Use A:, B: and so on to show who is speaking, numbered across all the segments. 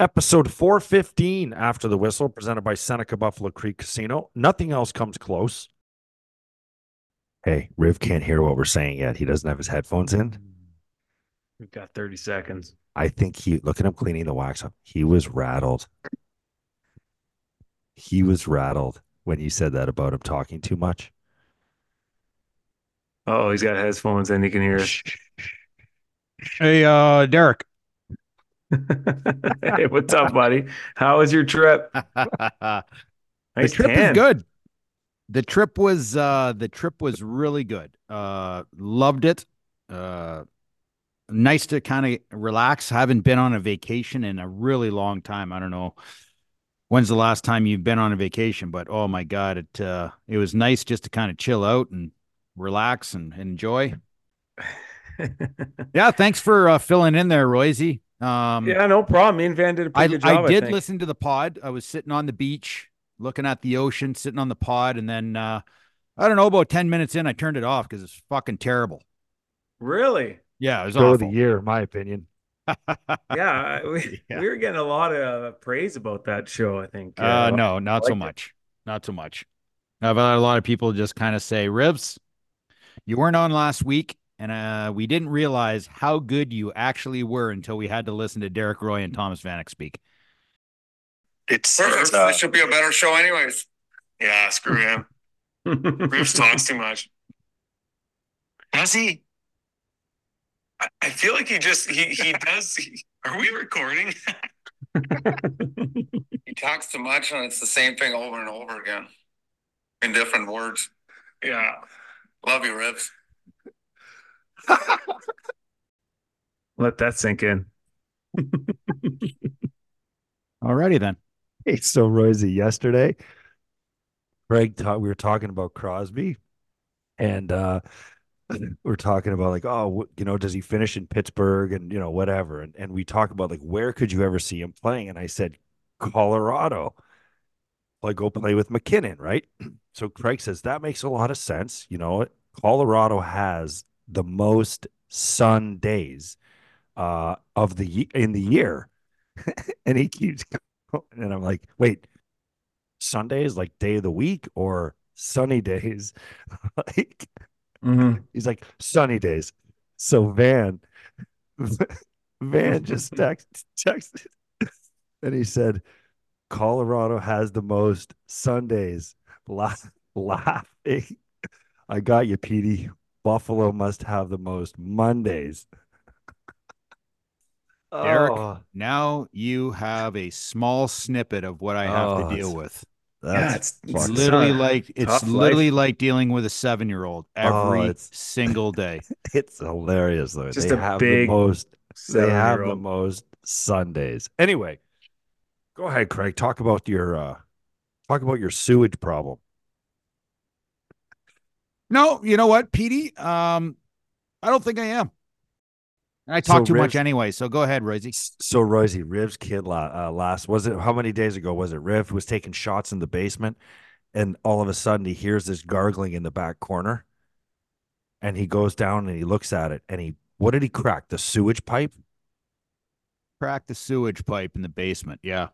A: Episode 415 after the whistle, presented by Seneca Buffalo Creek Casino. Nothing else comes close. Hey, Riv can't hear what we're saying yet. He doesn't have his headphones in.
B: We've got 30 seconds.
A: I think he look at him cleaning the wax up. He was rattled. He was rattled when you said that about him talking too much.
B: Oh, he's got headphones and he can hear us.
C: Hey, uh, Derek.
B: Hey, what's up, buddy? How was your trip?
C: the trip
B: tan.
C: was good. The trip was uh the trip was really good. Uh loved it. Uh nice to kind of relax. Haven't been on a vacation in a really long time. I don't know when's the last time you've been on a vacation, but oh my god, it uh it was nice just to kind of chill out and relax and enjoy. Yeah, thanks for uh, filling in there, Royzy. Um
B: yeah, no problem. Me and Van did a
C: I,
B: pretty good job.
C: I did
B: think.
C: listen to the pod. I was sitting on the beach, looking at the ocean, sitting on the pod, and then uh, I don't know about ten minutes in, I turned it off because it's fucking terrible.
B: Really?
C: Yeah, it was
A: Show
C: awful.
A: the year, in my opinion.
B: Yeah, we,
C: Yeah.
B: we were getting a lot of uh, praise about that show. I think.
C: Uh,
B: Yeah,
C: no, not so
B: liked it.
C: much. Not so much. I've had a lot of people just kind of say, "Ribs, you weren't on last week." And uh, we didn't realize how good you actually were until we had to listen to Derek Roy and Thomas Vanek speak.
D: It's, it's uh,
E: this should be a better show, anyways.
D: yeah, screw him. Reeves talks too much. Does he? I, I feel like he just he he does. He, are we recording?
E: He talks too much, and it's the same thing over and over again in different words.
D: yeah.
E: Love you, Ribs.
B: Let that sink in.
C: Alrighty then.
A: Hey, so Rosie, yesterday, Craig ta- we were talking about Crosby, and uh we're talking about like, oh, you know, does he finish in Pittsburgh and you know whatever, and and we talk about like where could you ever see him playing, and I said Colorado. Like go play with MacKinnon, right? So Craig says that makes a lot of sense. You know, Colorado has the most sun days uh of the in the year, and he keeps going, and I'm like, wait, Sunday is like day of the week or sunny days? like
B: Mhm.
A: he's like sunny days. So Van Van just text texted and he said Colorado has the most Sundays. La- laughing. I got you, Petey. Buffalo must have the most Mondays.
C: Derek,
A: Oh,
C: Now you have a small snippet of what I have
A: Oh,
C: to deal
A: it's-
C: with.
B: Yeah,
A: that's
B: it's, it's
C: literally like it's
B: tough life.
C: literally like dealing with a seven year old every
A: it's-
C: single day.
A: it's hilarious though.
B: Just
A: they
B: a
A: have
B: big
A: the most they have the most Sundays. Anyway, go ahead, Craig. Talk about your uh talk about your sewage problem.
C: No, you know what, Petey? Um, I don't think I am. And I talk
A: So
C: too much anyway. So go ahead, Rosie.
A: So Rosie, Riv's kid uh, last was it how many days ago was it? Riv was taking shots in the basement, and all of a sudden he hears this gargling in the back corner, and he goes down and he looks at it, and he what did he crack? The sewage pipe?
C: Crack the sewage pipe in the basement. Yeah.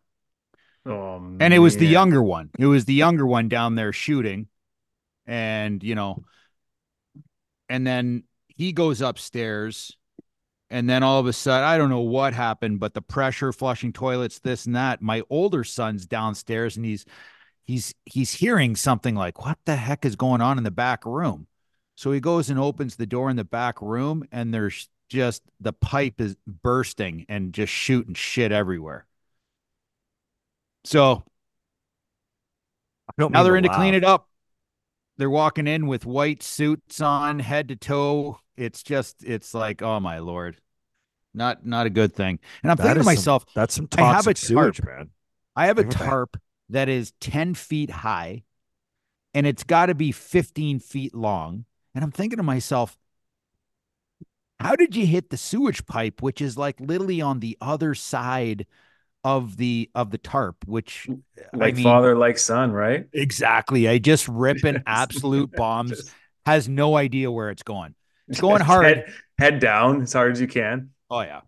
B: Oh,
C: And it was the younger one. It was the younger one down there shooting. And, you know, and then he goes upstairs. And then all of a sudden, I don't know what happened, but the pressure flushing toilets, this and that. My older son's downstairs and he's he's he's hearing something like, what the heck is going on in the back room? So he goes and opens the door in the back room, and there's just the pipe is bursting and just shooting shit everywhere. So now they're in to clean it up. They're walking in with white suits on, head to toe. It's just, it's like, oh my lord, not not a good thing. And I'm
A: That
C: thinking to
A: is some-
C: myself,
A: That's some
C: I have
A: toxic
C: a
A: sewage,
C: tarp.
A: man.
C: I have a
A: Give it back.
C: tarp that is 10 feet high and it's got to be 15 feet long. And I'm thinking to myself, how did you hit the sewage pipe, which is like literally on the other side of the of the tarp, which mm,
B: like
C: mean-
B: father, like son, right?
C: exactly I just ripping absolute bombs, has no idea where it's going. It's going hard.
B: Head, head down as hard as you can.
C: Oh yeah.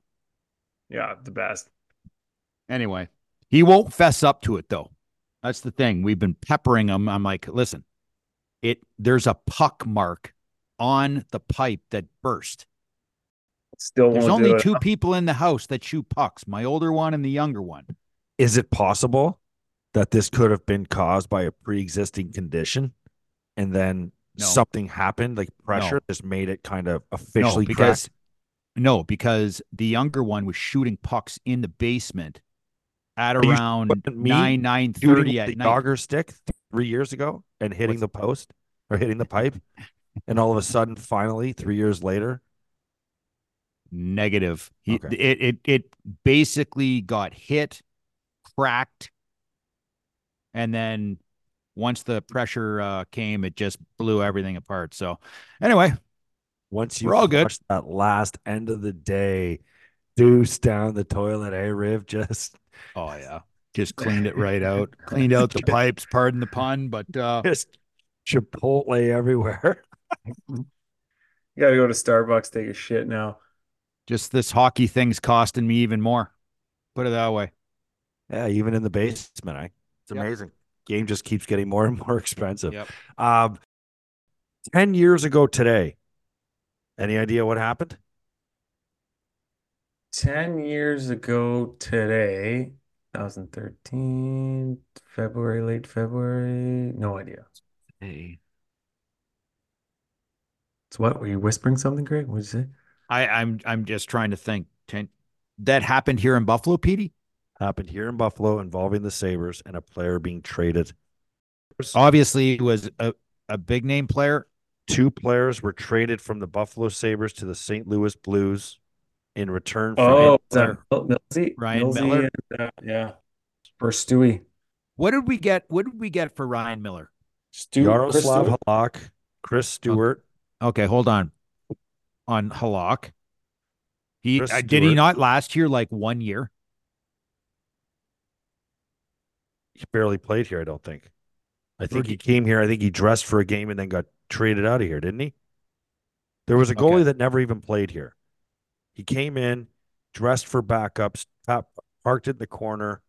B: Yeah, the best.
C: Anyway, he won't fess up to it though. That's the thing. We've been peppering him. I'm like, listen, it there's a puck mark on the pipe that burst.
B: Still
C: There's only
B: do it.
C: two people in the house that shoot pucks, my older one and the younger one.
A: Is it possible that this could have been caused by a pre-existing condition, and then
C: No.
A: something happened, like pressure, just made it kind of
C: No,
A: officially
C: because
A: cracked?
C: no, because the younger one was shooting pucks in the basement at
A: Are
C: around nine nine thirty at
A: the
C: night.
A: dogger stick three years ago and hitting
C: What's-
A: the post or hitting the pipe, and all of a sudden, finally, three years later,
C: Negative. He,
A: Okay.
C: It it it basically got hit, cracked, and then once the pressure uh, came, it just blew everything apart. So, anyway,
A: once you
C: We're all good.
A: that last end of the day, deuce down the toilet, hey Riv, just
C: oh yeah, just cleaned it right out, cleaned out the pipes. Pardon the pun, but uh,
A: just Chipotle everywhere.
B: You gotta go to Starbucks, take a shit now.
C: Just this hockey thing's costing me even more. Put it that way.
A: Yeah, even in the basement, I it's
C: Yep.
A: amazing. Game just keeps getting more and more expensive.
C: Yep.
A: Um, ten years ago today, any idea what happened?
B: 10 years ago today, 2013, February, late February, no idea.
C: Hey.
B: It's what? Were you whispering something, Greg? What did you say?
C: I, I'm I'm just trying to think. Ten, that happened here in Buffalo, Petey.
A: Happened here in Buffalo, involving the Sabres and a player being traded.
C: Obviously, it was a, a big name player.
A: Two players were traded from the Buffalo Sabres to the St. Louis Blues in return for
B: Oh, is that
C: Miller.
B: Mil- Millsy?
C: Ryan
B: Millsy
C: Miller?
B: and, uh, yeah. For Stewie.
C: What did we get? What did we get for Ryan Miller?
B: Stu, Chris
A: Yaroslav Halak, Chris Stewart,
C: Okay, hold on. On Halak, he uh, did he not last year like one year?
A: he barely played here, I don't think. I think he came here. I think he dressed for a game and then got traded out of here, didn't he? There was a goalie
C: Okay.
A: that never even played here. He came in, dressed for backups, parked in the corner.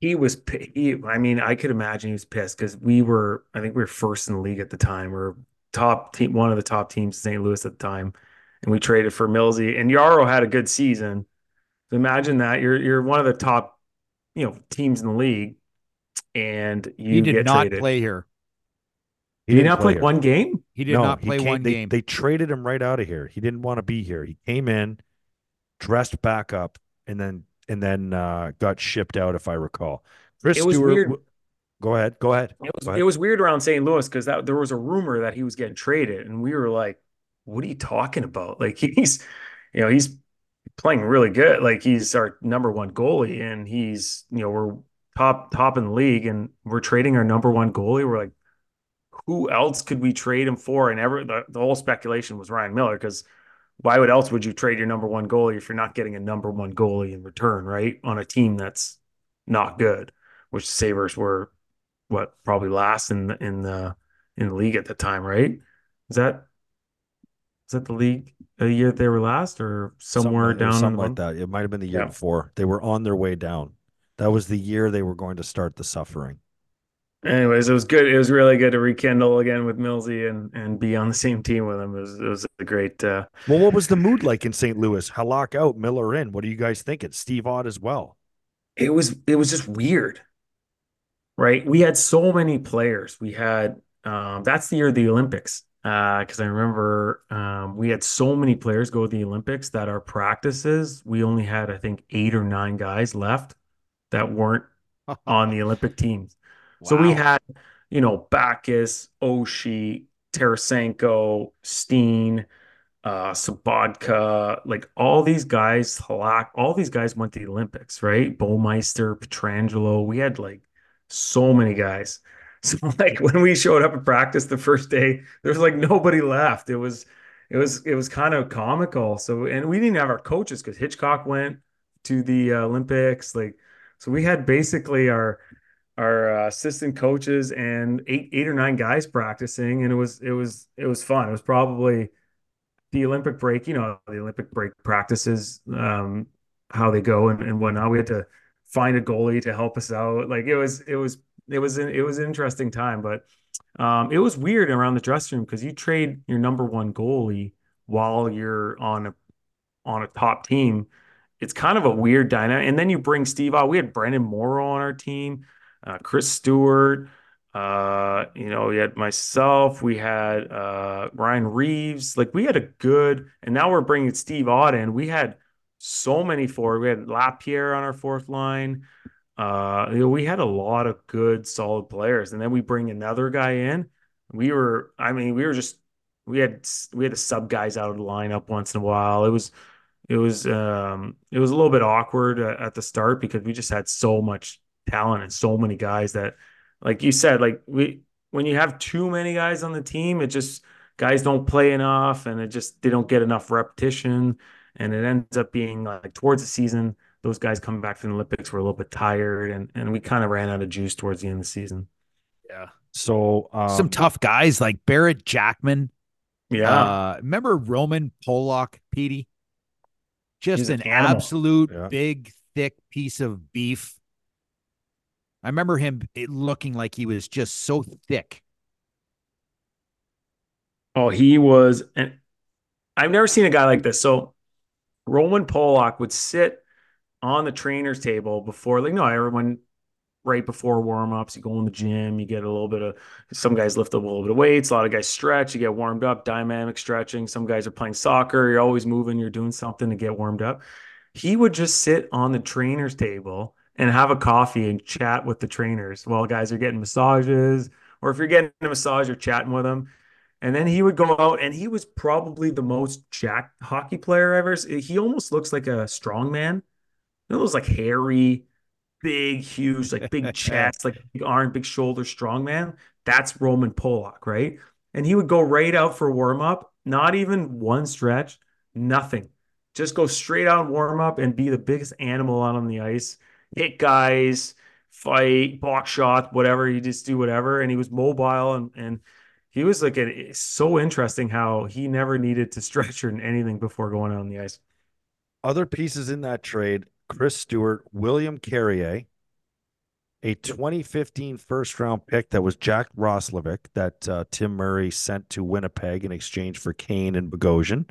B: He was, he, I mean, I could imagine he was pissed because we were, I think we were first in the league at the time. We are top team, one of the top teams in St. Louis at the time. And we traded for Millsy and Yarrow had a good season. So imagine that you're, you're one of the top, you know, teams in the league and you
C: he did
B: get
C: not
B: traded.
C: play here.
B: He did
A: didn't
B: not play one game.
C: He did
A: No,
C: not play
A: came-
C: one
A: they,
C: game.
A: They traded him right out of here. He didn't want to be here. He came in, dressed back up, and then and then uh, got shipped out, if I recall. Chris
B: It was
A: Stewart. Go ahead. Go ahead.
B: It was
A: ahead.
B: it was weird around St. Louis because that there was a rumor that he was getting traded, and we were like, "What are you talking about? Like he's, you know, he's playing really good. Like he's our number one goalie, and he's, you know, we're top top in the league, and we're trading our number one goalie. We're like, who else could we trade him for? And ever the, the whole speculation was Ryan Miller because why would else would you trade your number one goalie if you're not getting a number one goalie in return, right? On a team that's not good, which the Sabres were what probably last in the in the in the league at the time, right? Is that is that the league a year they were last or somewhere
A: Something- it was
B: down
A: something like that. It might have been the year
B: Yeah.
A: before. They were on their way down. That was the year they were going to start the suffering.
B: Anyways, it was good. It was really good to rekindle again with Millsy and and be on the same team with him. It was it was a great uh
A: Well, what was the mood like in St. Louis? Halak out, Miller in. What are you guys thinking? Steve Ott as well.
B: it was it was just weird. Right? We had so many players. We had um that's the year of the Olympics. Uh because I remember um we had so many players go to the Olympics that our practices, we only had I think 8 or 9 guys left that weren't on the Olympic teams. So we had, you know, Backes, Oshie, Tarasenko, Steen, uh, Sobotka, like all these guys, Halak, all these guys went to the Olympics, right? Bouwmeester, Pietrangelo. We had like so many guys. So like when we showed up at practice the first day, there was like nobody left. It was it was it was kind of comical. So and we didn't have our coaches because Hitchcock went to the uh, Olympics. Like so we had basically our our uh, assistant coaches and eight eight or nine guys practicing, and it was it was it was fun. It was probably the Olympic break. You know, the Olympic break practices. Um, how they go and, and whatnot. We had to find a goalie to help us out. Like it was it was it was an, it was an interesting time, but um, it was weird around the dressing room because you trade your number one goalie while you're on a on a top team. It's kind of a weird dynamic. And then you bring Steve out. We had Brenden Morrow on our team, uh, Chris Stewart. Uh, you know, we had myself, we had uh, Ryan Reaves. Like we had a good, and now we're bringing Steve in. We had so many forward. We had Lapierre on our fourth line. Uh, you know, we had a lot of good, solid players, and then we bring another guy in. We were, I mean, we were just we had we had to sub guys out of the lineup once in a while. It was it was um it was a little bit awkward at the start because we just had so much talent and so many guys that, like you said, like we when you have too many guys on the team, it just guys don't play enough, and it just they don't get enough repetition and it ends up being like towards the season, those guys coming back from the Olympics were a little bit tired, and and we kind of ran out of juice towards the end of the season.
C: Yeah.
A: So um,
C: some tough guys like Barrett Jackman.
B: Yeah.
C: Uh, remember Roman Polak, Petey? Just
B: He's
C: an,
B: an
C: absolute
A: Yeah.
C: big, thick piece of beef. I remember him it looking like he was just so thick.
B: Oh, he was, and I've never seen a guy like this. So Roman Polak would sit on the trainer's table before, like, no, everyone right before warm ups, you go in the gym, you get a little bit of some guys lift up a little bit of weights, a lot of guys stretch, you get warmed up, dynamic stretching. Some guys are playing soccer, you're always moving, you're doing something to get warmed up. He would just sit on the trainer's table and have a coffee and chat with the trainers while guys are getting massages, or if you're getting a massage, you're chatting with them. And then he would go out, and he was probably the most jacked hockey player ever. He almost looks like a strong man. You know, those like hairy, big, huge, like big chest, like big arm, big shoulder, strong man. That's Roman Polak, right? And he would go right out for warm up, not even one stretch, nothing. Just go straight out warm up and be the biggest animal out on the ice, hit guys, fight, block shots, whatever. He just do whatever, and he was mobile and and he was like a, so interesting how he never needed to stretch or anything before going on the ice.
A: other pieces in that trade: Chris Stewart, William Carrier, a 2015 first round pick that was Jack Roslovic that uh, Tim Murray sent to Winnipeg in exchange for Kane and Bogosian,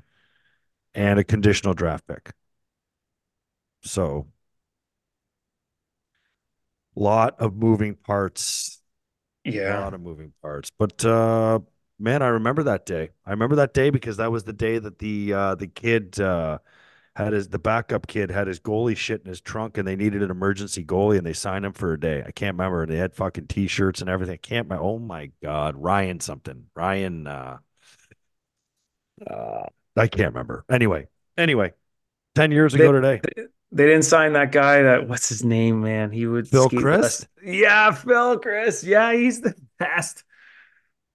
A: and a conditional draft pick. So, lot of moving parts a lot of moving parts. But uh man, I remember that day. I remember that day because that was the day that the uh the kid uh had his the backup kid had his goalie shit in his trunk and they needed an emergency goalie and they signed him for a day. I can't remember. They had fucking t-shirts and everything. I can't remember. Oh my god, Ryan something. Ryan uh uh I can't remember. Anyway, anyway, 10 years ago
B: They-
A: today.
B: They didn't sign that guy that what's his name, man? He would
A: Phil Chris?
B: Yeah, Phil Chris. Yeah, he's the best.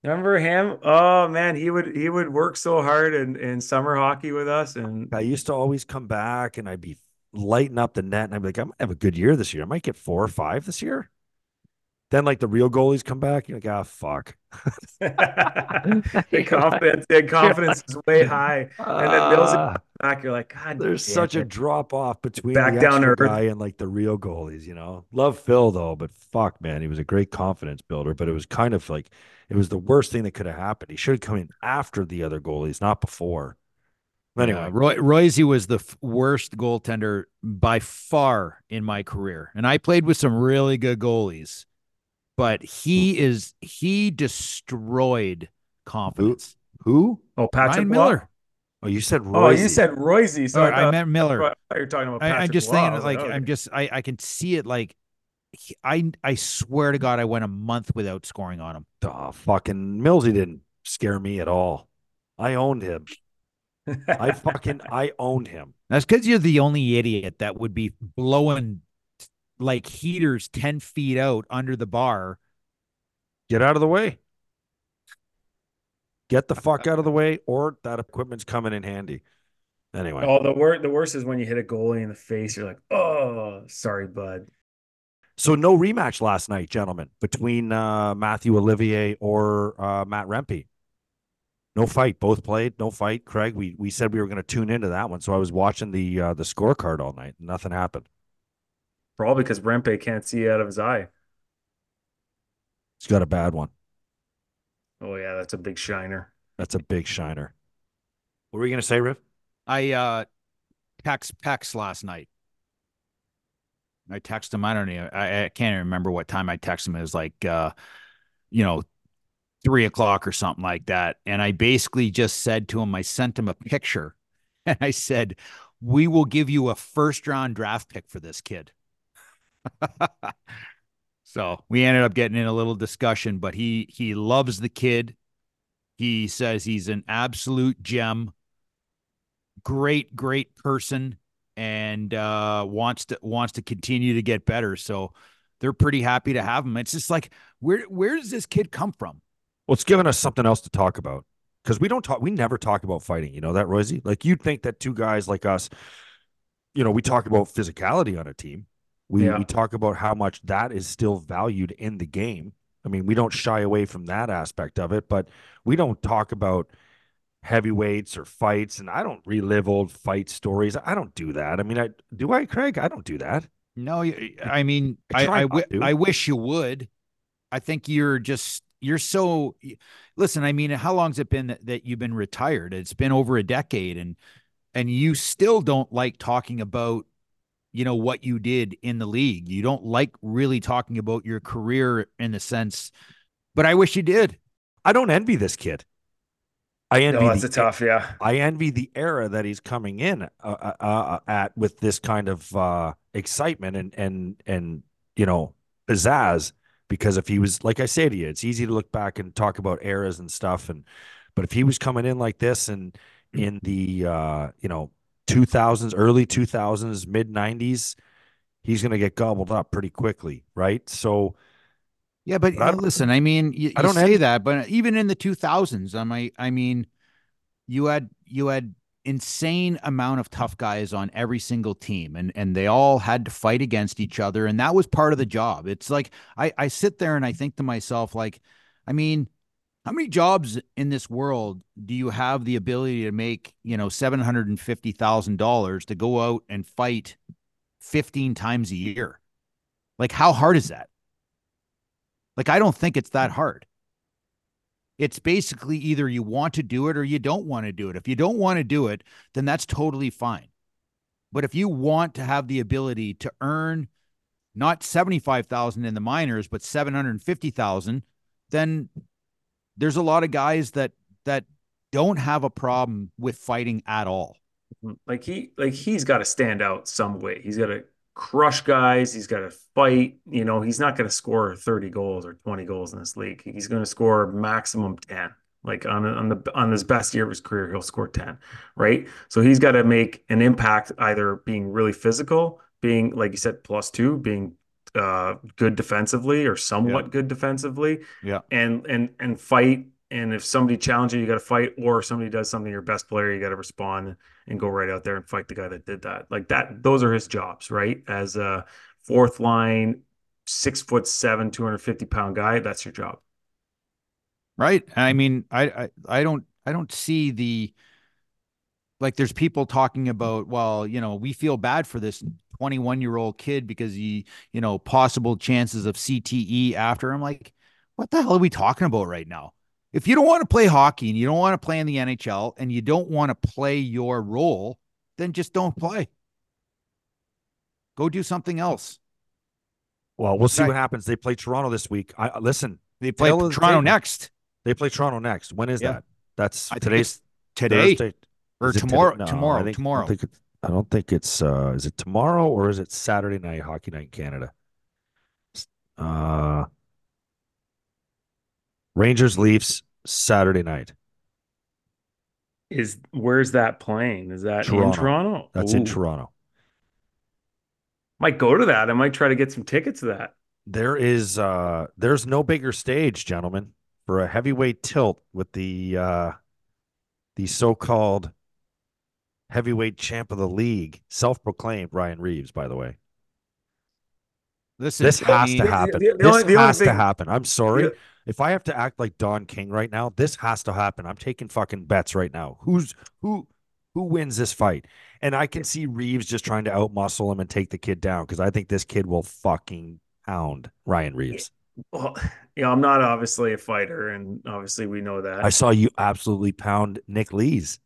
B: Remember him? Oh man, he would he would work so hard in, in summer hockey with us and
A: I used to always come back and I'd be lighting up the net and I'd be like, I might have a good year this year. I might get four or five this year. Then like the real goalies come back, you're like, ah, fuck.
B: the confidence, the confidence is way high. And then Millsy
A: Ah,
B: back, you're like, God,
A: there's
B: damn
A: such a drop off between
B: Back
A: the
B: down to earth.
A: guy and like the real goalies, you know. Love Phil though, but fuck, man, he was a great confidence builder. But it was kind of like it was the worst thing that could have happened. He should have come in after the other goalies, not before. Anyway,
C: Yeah, Roy Royce was the f- worst goaltender by far in my career, and I played with some really good goalies, but he is he destroyed confidence.
A: who?
B: Oh, Patrick
C: Ryan
B: Waugh?
C: Miller.
A: Oh, you said
B: Oh, you
A: Royce.
B: said Royce. So
C: Or
B: I,
C: I meant Miller.
B: I thought you were talking about
C: I,
B: Patrick
C: I'm just
B: Waugh.
C: Thinking like
B: oh,
C: I'm just I I can see it like he- I I swear to God I went a month without scoring on him.
A: Oh, fucking Millsy didn't scare me at all. I owned him. I fucking I owned him.
C: That's because you're the only idiot that would be blowing like heaters ten feet out under the bar.
A: Get out of the way. Get the fuck out of the way, or that equipment's coming in handy. Anyway,
B: Oh, the worst the worst is when you hit a goalie in the face. You're like, oh, sorry, bud.
A: so no rematch last night, gentlemen, between uh, Matthew Olivier or uh, Matt Rempe. No fight. Both played. No fight. Craig, we we said we were going to tune into that one, so I was watching the uh, the scorecard all night. Nothing happened.
B: Probably because Rempe can't see out of his eye.
A: He's got a bad one.
B: Oh yeah, that's a big shiner.
A: That's a big shiner. What were you going to say, Riv?
C: I uh text Pex last night. I texted him. I don't know. I, I can't even remember what time I texted him. It was like, uh, you know, three o'clock or something like that. And I basically just said to him, I sent him a picture and I said, We will give you a first round draft pick for this kid. so we ended up getting in a little discussion, but he he loves the kid. He says he's an absolute gem. Great, great person and uh wants to wants to continue to get better. So they're pretty happy to have him. It's just like where where does this kid come from?
A: Well, it's given us something else to talk about because we don't talk. We never talk about fighting. You know that, Royce? Like you'd think that two guys like us, you know, we talk about physicality on a team. We
B: Yeah.
A: we talk about how much that is still valued in the game. I mean, we don't shy away from that aspect of it, but we don't talk about heavyweights or fights. And I don't relive old fight stories. I don't do that. I mean, I do I, Craig? I don't do that.
C: No, I mean,
A: I
C: I
A: try
C: I,
A: not
C: wi-
A: to.
C: I wish you would. I think you're just you're so. Listen, I mean, how long's it been that, that you've been retired? It's been over a decade, and and you still don't like talking about, you know, what you did in the league. You don't like really talking about your career in the sense. But I wish you did.
A: I don't envy this kid. I envy
B: No, that's
A: the
B: a tough, yeah.
A: I envy the era that he's coming in uh, uh, uh, at with this kind of uh, excitement and and and you know pizzazz. Because if he was like I say to you, it's easy to look back and talk about eras and stuff, and but if he was coming in like this and in the uh, you know two thousands, early two thousands, mid nineties, he's going to get gobbled up pretty quickly, right? So
C: Yeah, but
A: But I
C: uh, listen, I mean, you,
A: I don't
C: say
A: envy-
C: that, but even in the 2000s, I mean, I mean, you had you had insane amount of tough guys on every single team, and and they all had to fight against each other, and that was part of the job. It's like I I sit there and I think to myself, like, I mean, how many jobs in this world do you have the ability to make, you know, seven hundred and fifty thousand dollars to go out and fight fifteen times a year? Like, how hard is that? Like, I don't think it's that hard. It's basically either you want to do it or you don't want to do it. If you don't want to do it, then that's totally fine. But if you want to have the ability to earn not 75,000 in the minors, but 750,000, then there's a lot of guys that that don't have a problem with fighting at all.
B: Like he like he's got to stand out some way. He's got to crush guys. He's got to fight. You know, he's not going to score 30 goals or 20 goals in this league. He's going to score maximum 10. Like on on the on his best year of his career, he'll score 10, right? So he's got to make an impact either being really physical, being like you said plus 2, being uh good defensively or somewhat good defensively.
C: Yeah.
B: And and and fight and if somebody challenges you, you got to fight or if somebody does something your best player, you got to respond and go right out there and fight the guy that did that. Like that, those are his jobs, right? As a fourth line, six foot seven, 250 pound guy, that's your job.
C: right i mean I, I i don't i don't see the like there's people talking about well you know we feel bad for this 21 year old kid because he you know possible chances of cte after i'm like what the hell are we talking about right now if you don't want to play hockey and you don't want to play in the nhl and you don't want to play your role then just don't play go do something else
A: well, we'll see what happens. They play Toronto this week. I listen.
C: they play toronto next
A: They play Toronto next. When is
C: Yeah.
A: that? That's
C: I
A: today's
C: today
A: Thursday.
C: Or
A: Is it today?
C: tomorrow
A: No,
C: tomorrow
A: I think, I
C: tomorrow
A: don't think I don't think it's uh is it tomorrow or is it Saturday night hockey night in Canada? Uh Rangers Leafs Saturday night.
B: Is where's that playing? Is that in
A: Toronto.
B: Toronto?
A: That's in Toronto.
B: Might go to that. I might try to get some tickets to that.
A: There is uh there's no bigger stage, gentlemen, for a heavyweight tilt with the uh the so-called heavyweight champ of the league, self-proclaimed Ryan Reaves, by the way.
C: Listen,
A: This
C: I
A: has
C: mean,
A: to happen.
B: the- the
A: this
B: only- the only
A: has to happen. I'm sorry.
B: Yeah.
A: If I have to act like Don King right now, this has to happen. I'm taking fucking bets right now. Who's who who wins this fight? And I can see Reaves just trying to outmuscle him and take the kid down because I think this kid will fucking pound Ryan Reaves.
B: Well, you know, I'm not obviously a fighter, and obviously we know that.
A: I saw you absolutely pound Nick Lees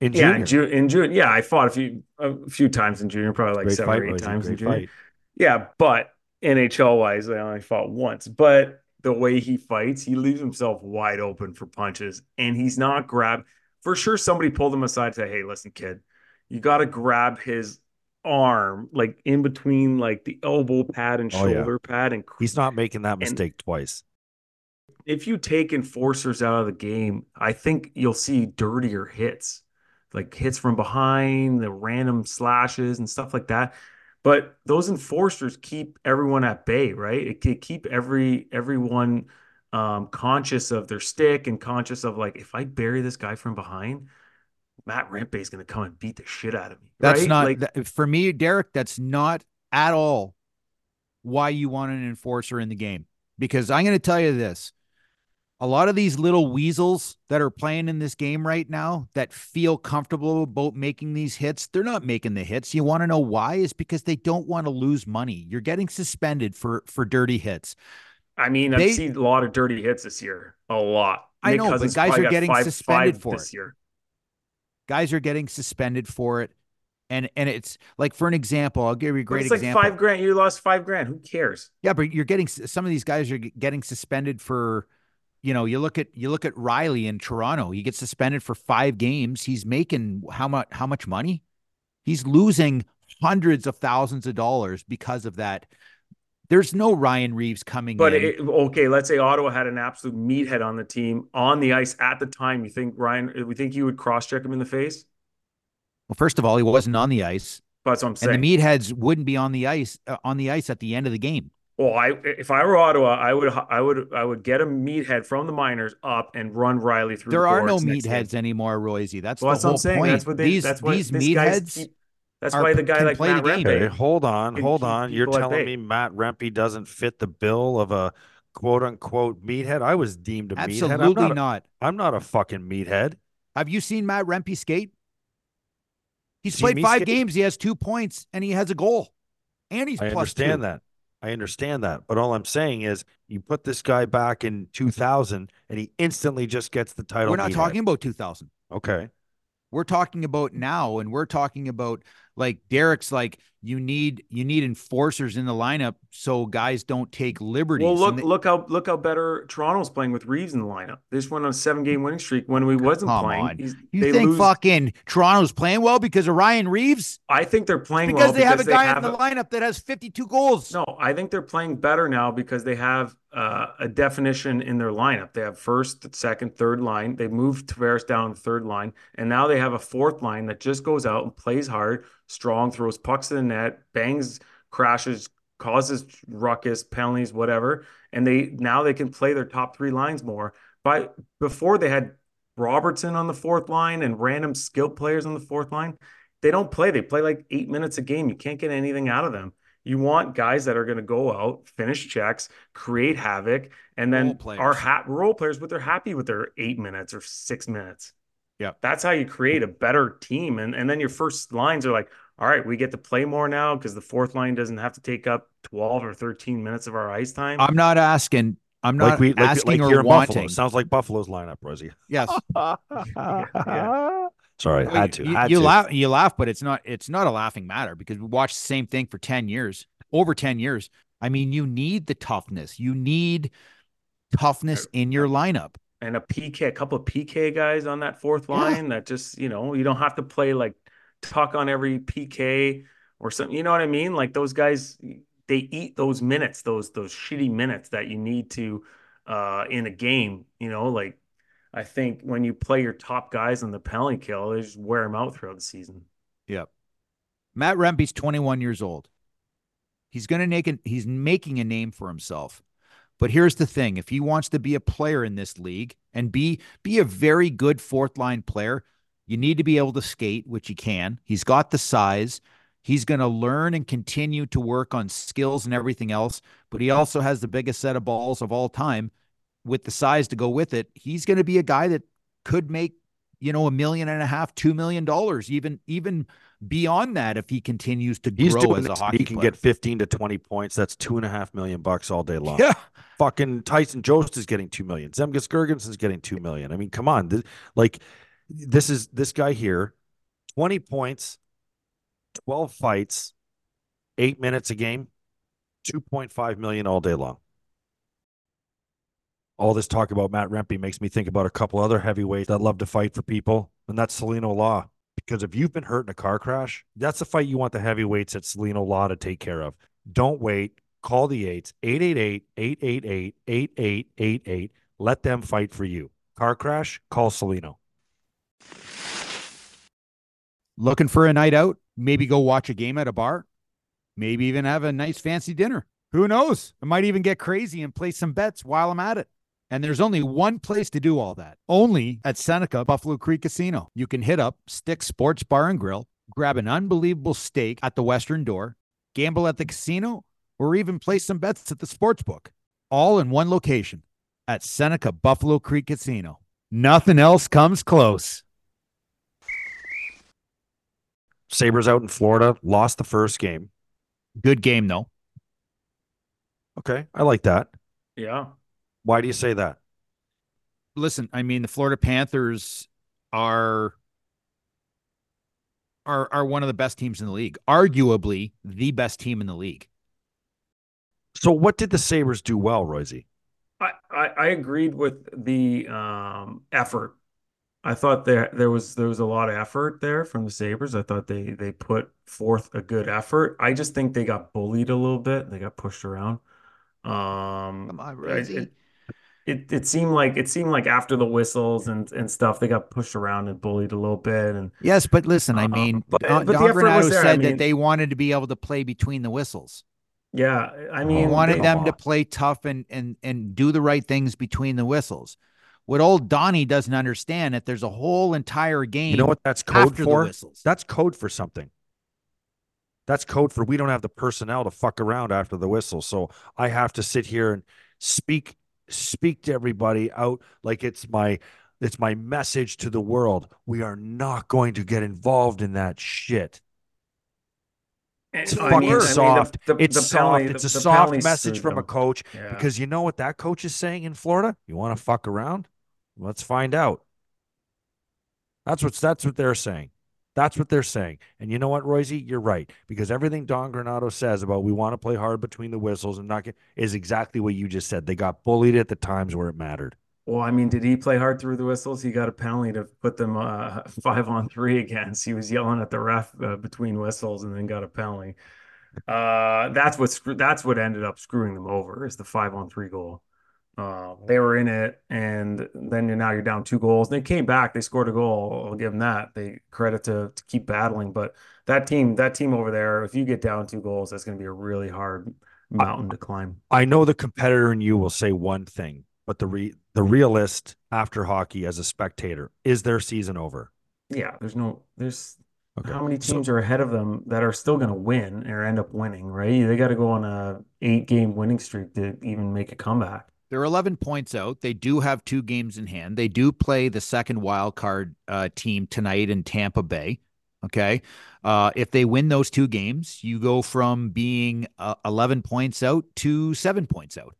A: in
B: yeah,
A: junior.
B: in June, in June, yeah, I fought a few a few times in junior, probably like
A: Great
B: seven or eight
A: Rosie.
B: times in
A: Great
B: junior.
A: fight.
B: Yeah, but NHL wise, I only fought once. But the way he fights, he leaves himself wide open for punches, and he's not grabbed. For sure, somebody pulled him aside and said, "Hey, listen, kid, you got to grab his arm, like in between, like the elbow pad and
A: Oh, yeah.
B: shoulder pad, and
A: He's not making that
B: And-
A: mistake twice.
B: if you take enforcers out of the game, I think you'll see dirtier hits, like hits from behind, the random slashes and stuff like that. But those enforcers keep everyone at bay, right? It keep every everyone um, conscious of their stick and conscious of like, if I bury this guy from behind, Matt Rempe is going to come and beat the shit out of me.
C: That's
B: right?
C: not
B: like
C: that- for me, Derek. That's not at all why you want an enforcer in the game. Because I'm going to tell you this: a lot of these little weasels that are playing in this game right now that feel comfortable about making these hits, they're not making the hits. You want to know why? Is because they don't want to lose money. You're getting suspended for for dirty hits.
B: I mean, I've seen a lot of dirty hits this year, a lot.
C: I
B: Nick
C: know, but guys are getting
B: five-
C: suspended
B: five
C: for
B: this
C: it.
B: year.
C: Guys are getting suspended for it. And and it's like for an example, I'll give you a great
B: it's like
C: example.
B: five grand. You lost five grand. Who cares?
C: Yeah, but you're getting some of these guys are getting suspended for, you know, you look at you look at Rielly in Toronto. He gets suspended for five games. He's making how much how much money? He's losing hundreds of thousands of dollars because of that. There's no Ryan Reaves coming
B: But
C: in.
B: it, okay, let's say Ottawa had an absolute meathead on the team on the ice at the time. You think Ryan? We think you would cross check him in the face?
C: well, first of all, he wasn't on the ice,
B: That's what I'm
C: and
B: saying.
C: the meatheads wouldn't be on the ice uh, on the ice at the end of the game.
B: Well, I if I were Ottawa, I would I would I would get a meathead from the minors up and run Rielly through. The biggest.
C: There
B: the
C: are no
B: boards next
C: meatheads anymore, Royce. That's
B: Well,
C: the
B: that's
C: whole
B: what I'm saying.
C: point.
B: That's what they.
C: these
B: that's why
C: these
B: these
C: meatheads
B: keep- That's why the guy like
C: play the
B: Matt
C: game.
A: Okay,
B: Rempe.
A: hold on, hold on. You're telling me Matt Rempe doesn't fit the bill of a quote unquote meathead? I was deemed a meathead. I'm
C: absolutely
A: not, a-
C: not.
A: I'm not a fucking meathead.
C: Have you seen Matt Rempe skate? He's
A: Seen
C: played five
A: skate?
C: games. He has two points and he has a goal. And he's
A: I
C: plus
A: understand
C: two.
A: that. I understand that. But all I'm saying is you put this guy back in 2000 and he instantly just gets the title.
C: We're not talking about 2000.
A: Okay.
C: We're talking about now, and we're talking about like Derek's like you need you need enforcers in the lineup so guys don't take liberties.
B: Well, look
C: they-
B: look how look how better Toronto's playing with Reaves in the lineup. They just went on a seven game winning streak when we wasn't playing.
C: You
B: they
C: think
B: lose.
C: fucking Toronto's playing well because of Ryan Reaves?
B: I think they're playing
C: Because
B: well
C: they have a guy
B: have
C: in the
B: a-
C: lineup that has 52 goals.
B: No, I think they're playing better now because they have uh, a definition in their lineup. They have first, second, third line. They moved Tavares down to third line, and now they have a fourth line that just goes out and plays hard, strong, throws pucks the net, bangs, crashes, causes ruckus, penalties, whatever. And they now they can play their top three lines more. But before they had Robertson on the fourth line and random skilled players on the fourth line. They don't play. They play like eight minutes a game. You can't get anything out of them. You want guys that are going to go out, finish checks, create havoc, and then are ha- role players, but they're happy with their eight minutes or six minutes.
C: Yeah.
B: That's how you create a better team. And, and then your first lines are like, all right, we get to play more now because the fourth line doesn't have to take up 12 or 13 minutes of our ice time.
C: I'm not asking. I'm not
A: like we like,
C: asking
A: like here
C: or
A: in
C: wanting.
A: Buffalo. Sounds like Buffalo's lineup, Rosie.
C: Yes.
A: Sorry, had to.
C: You,
A: had
C: you
A: to.
C: laugh. You laugh, but it's not. It's not a laughing matter because we watched the same thing for ten years, over ten years. I mean, you need the toughness. You need toughness in your lineup.
B: and a PK, a couple of PK guys on that fourth
C: Yeah.
B: line that just, you know, you don't have to play like tuck on every PK or something. You know what I mean? Like those guys, they eat those minutes, those those shitty minutes that you need to uh in a game. You know, like I think when you play your top guys on the penalty kill, they just wear them out throughout the season.
C: Yep. Matt Rempe's 21 years old. He's going to make an, he's making a name for himself. But here's the thing, if he wants to be a player in this league and be be a very good fourth line player, you need to be able to skate, which he can. He's got the size. He's going to learn and continue to work on skills and everything else, but he also has the biggest set of balls of all time with the size to go with it. He's going to be a guy that could make, you know, a million and a half, two million dollars, even even beyond that if he continues to
A: He's
C: grow as a hockey
A: He can
C: player.
A: get 15 to 20 points. That's two and a half million bucks all day long.
C: yeah.
A: Fucking Tyson Jost is getting two million. Zemgus Girgensons's getting two million. I mean, come on. Like, this is this guy here, 20 points, 12 fights, eight minutes a game, 2.5 million all day long. All this talk about Matt Rempe makes me think about a couple other heavyweights that love to fight for people, and that's Cellino Law. Because if you've been hurt in a car crash, that's the fight you want the heavyweights at Cellino Law to take care of. Don't wait. Call the eights, 888-888-8888. Let them fight for you. Car crash, call Cellino.
C: Looking for a night out? Maybe go watch a game at a bar? Maybe even have a nice fancy dinner. Who knows? I might even get crazy and place some bets while I'm at it. And there's only one place to do all that. Only at Seneca Buffalo Creek Casino. You can hit up Stick Sports Bar and Grill, grab an unbelievable steak at the Western Door, gamble at the casino, or even place some bets at the sports book. All in one location at Seneca Buffalo Creek Casino. Nothing else comes close.
A: Sabres out in Florida, lost the first game.
C: Good game, though.
A: Okay, I like that.
B: Yeah.
A: Why do you say that?
C: listen, I mean, the Florida Panthers are are are one of the best teams in the league, arguably the best team in the league.
A: So, what did the Sabres do well, Royce?
B: I, I, I agreed with the um, effort. I thought there there was there was a lot of effort there from the Sabres. I thought they they put forth a good effort. I just think they got bullied a little bit. They got pushed around. Um,
C: Come on,
B: I-
C: Rosie.
B: it, it it seemed like it seemed like after the whistles and and stuff, they got pushed around and bullied a little bit. And
C: Yes, but listen, I
B: Uh,
C: mean,
B: but-
C: Don,
B: but the
C: Don
B: effort
C: Granato
B: was there. I
C: said
B: mean-
C: that they wanted to be able to play between the whistles.
B: yeah, I
C: He
B: mean,
C: wanted
B: they-
C: them to play tough and and and do the right things between the whistles. What old Donnie doesn't understand that there's a whole entire game.
A: You know what that's code for? That's code for something. That's code for we don't have the personnel to fuck around after the whistle. So I have to sit here and speak speak to everybody out like it's my it's my message to the world. We are not going to get involved in that shit. Eh, it's
B: I
A: fucking
B: mean- I mean, the-
A: soft.
B: the-
A: it's
B: the
A: soft.
B: penalty-
A: it's a
B: the- the
A: soft message
B: suit
A: from a coach
B: Yeah.
A: because you know what that coach is saying in Florida? You want to fuck around? Let's find out. That's what's that's what they're saying. That's what they're saying. And you know what, Royce? You're right. Because everything Don Granato says about we want to play hard between the whistles and not get is exactly what you just said. They got bullied at the times where it mattered.
B: Well, I mean, did he play hard through the whistles? He got a penalty to put them uh, five on three against. He was yelling at the ref uh, between whistles and then got a penalty. Uh, that's what that's what ended up screwing them over is the five on three goal. Uh, they were in it, and then you're now you're down two goals. They came back, they scored a goal. I'll give them that. They credit to to keep battling, but that team, that team over there, if you get down two goals, that's going to be a really hard mountain to climb.
A: I know the competitor in you will say one thing, but the re- the realist after hockey as a spectator is their season over.
B: Yeah, there's no, there's
A: Okay.
B: How many
A: So-
B: teams are ahead of them that are still going to win or end up winning, right? They got to go on a eight game winning streak to even make a comeback.
C: They're 11 points out. They do have two games in hand. They do play the second wild card uh, team tonight in Tampa Bay. Okay. Uh, if they win those two games, you go from being uh, 11 points out to seven points out.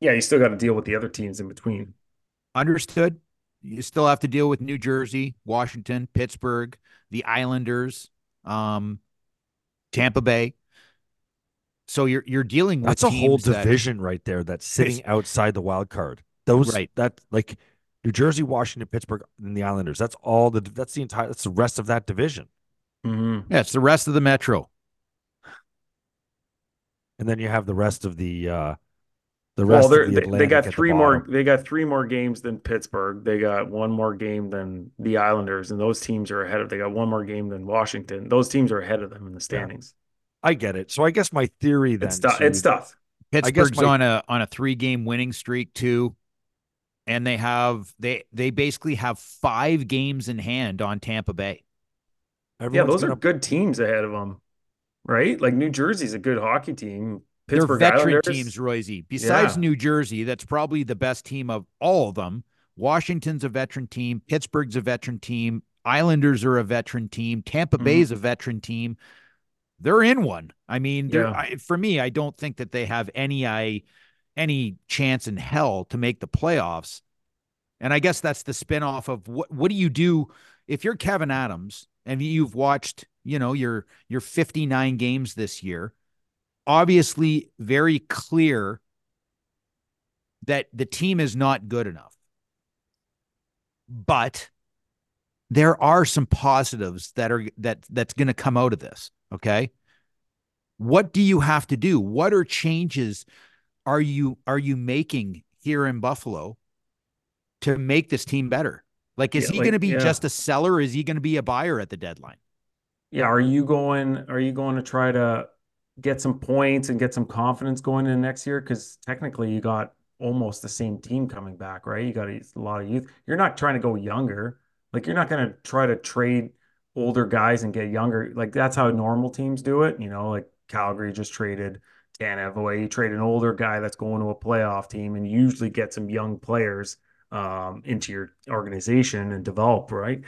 B: Yeah, you still got to deal with the other teams in between.
C: Understood. You still have to deal with New Jersey, Washington, Pittsburgh, the Islanders, um, Tampa Bay. So you're you're dealing with
A: That's a whole
C: teams that-
A: division right there that's sitting outside the wild card. Those
C: Right.
A: that like New Jersey, Washington, Pittsburgh, and the Islanders. That's all the that's the entire that's the rest of that division.
B: Mm-hmm.
C: yeah, it's the rest of the Metro.
A: And then you have the rest of the uh the rest
B: they're,
A: of the
B: they,
A: Atlantic
B: they got
A: at the
B: three more. They got three more games than Pittsburgh. They got one more game than the Islanders, and those teams are ahead of. They got one more game than Washington. Those teams are ahead of them in the standings.
A: I get it. So I guess my theory then
B: It's tough.
A: to-
B: It's tough.
A: guess
C: Pittsburgh's
A: my-
C: on a on a three game winning streak too, and they have they they basically have five games in hand on Tampa Bay.
B: Yeah, those are
A: gonna
B: good teams ahead of them, right? Like New Jersey's a good hockey team.
C: They're veteran
B: Islanders,
C: teams, Roisey. Besides
B: Yeah.
C: New Jersey, that's probably the best team of all of them. Washington's a veteran team. Pittsburgh's a veteran team. Islanders are a veteran team. Tampa
B: Mhm.
C: Bay's a veteran team. They're in one. I mean, they're,
B: Yeah.
C: I, for me, I don't think that they have any I any chance in hell to make the playoffs. And I guess that's the spinoff of what what do you do if you're Kevyn Adams and you've watched, you know, your your 59 games this year, obviously very clear that the team is not good enough. But there are some positives that are that that's going to come out of this, okay? What do you have to do? What are changes are you are you making here in Buffalo to make this team better? Like is
B: Yeah,
C: he
B: like-
C: going to be
B: yeah.
C: just a seller is he going to be a buyer at the deadline?
B: Yeah, are you going are you going to try to get some points and get some confidence going in next year? Because technically you got almost the same team coming back, right? You got a lot of youth. You're not trying to go younger. Like you're not going to try to trade older guys and get younger. Like that's how normal teams do it. You know, like Calgary just traded Tanev away. You trade an older guy that's going to a playoff team and usually get some young players um, into your organization and develop, right?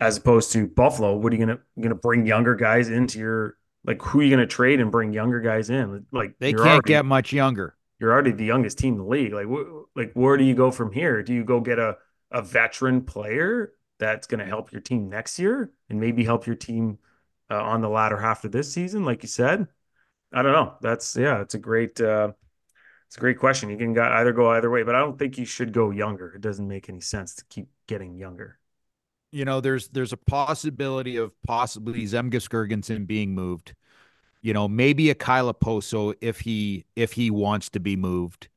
B: As opposed to Buffalo, what are you gonna gonna bring younger guys into your like who are you gonna trade and bring younger guys in? Like
C: They can't
B: already-
C: get much younger.
B: you're already the youngest team in the league. Like, wh- like where do you go from here? Do you go get a a veteran player that's going to help your team next year and maybe help your team uh, on the latter half of this season, like you said? I don't know. That's yeah, it's a great uh, it's a great question. You can either go either way, but I don't think you should go younger. It doesn't make any sense to keep getting younger.
C: you know, there's there's a possibility of possibly Zemgus Girgensons being moved. You know, maybe a Kyle Okposo if he if he wants to be moved.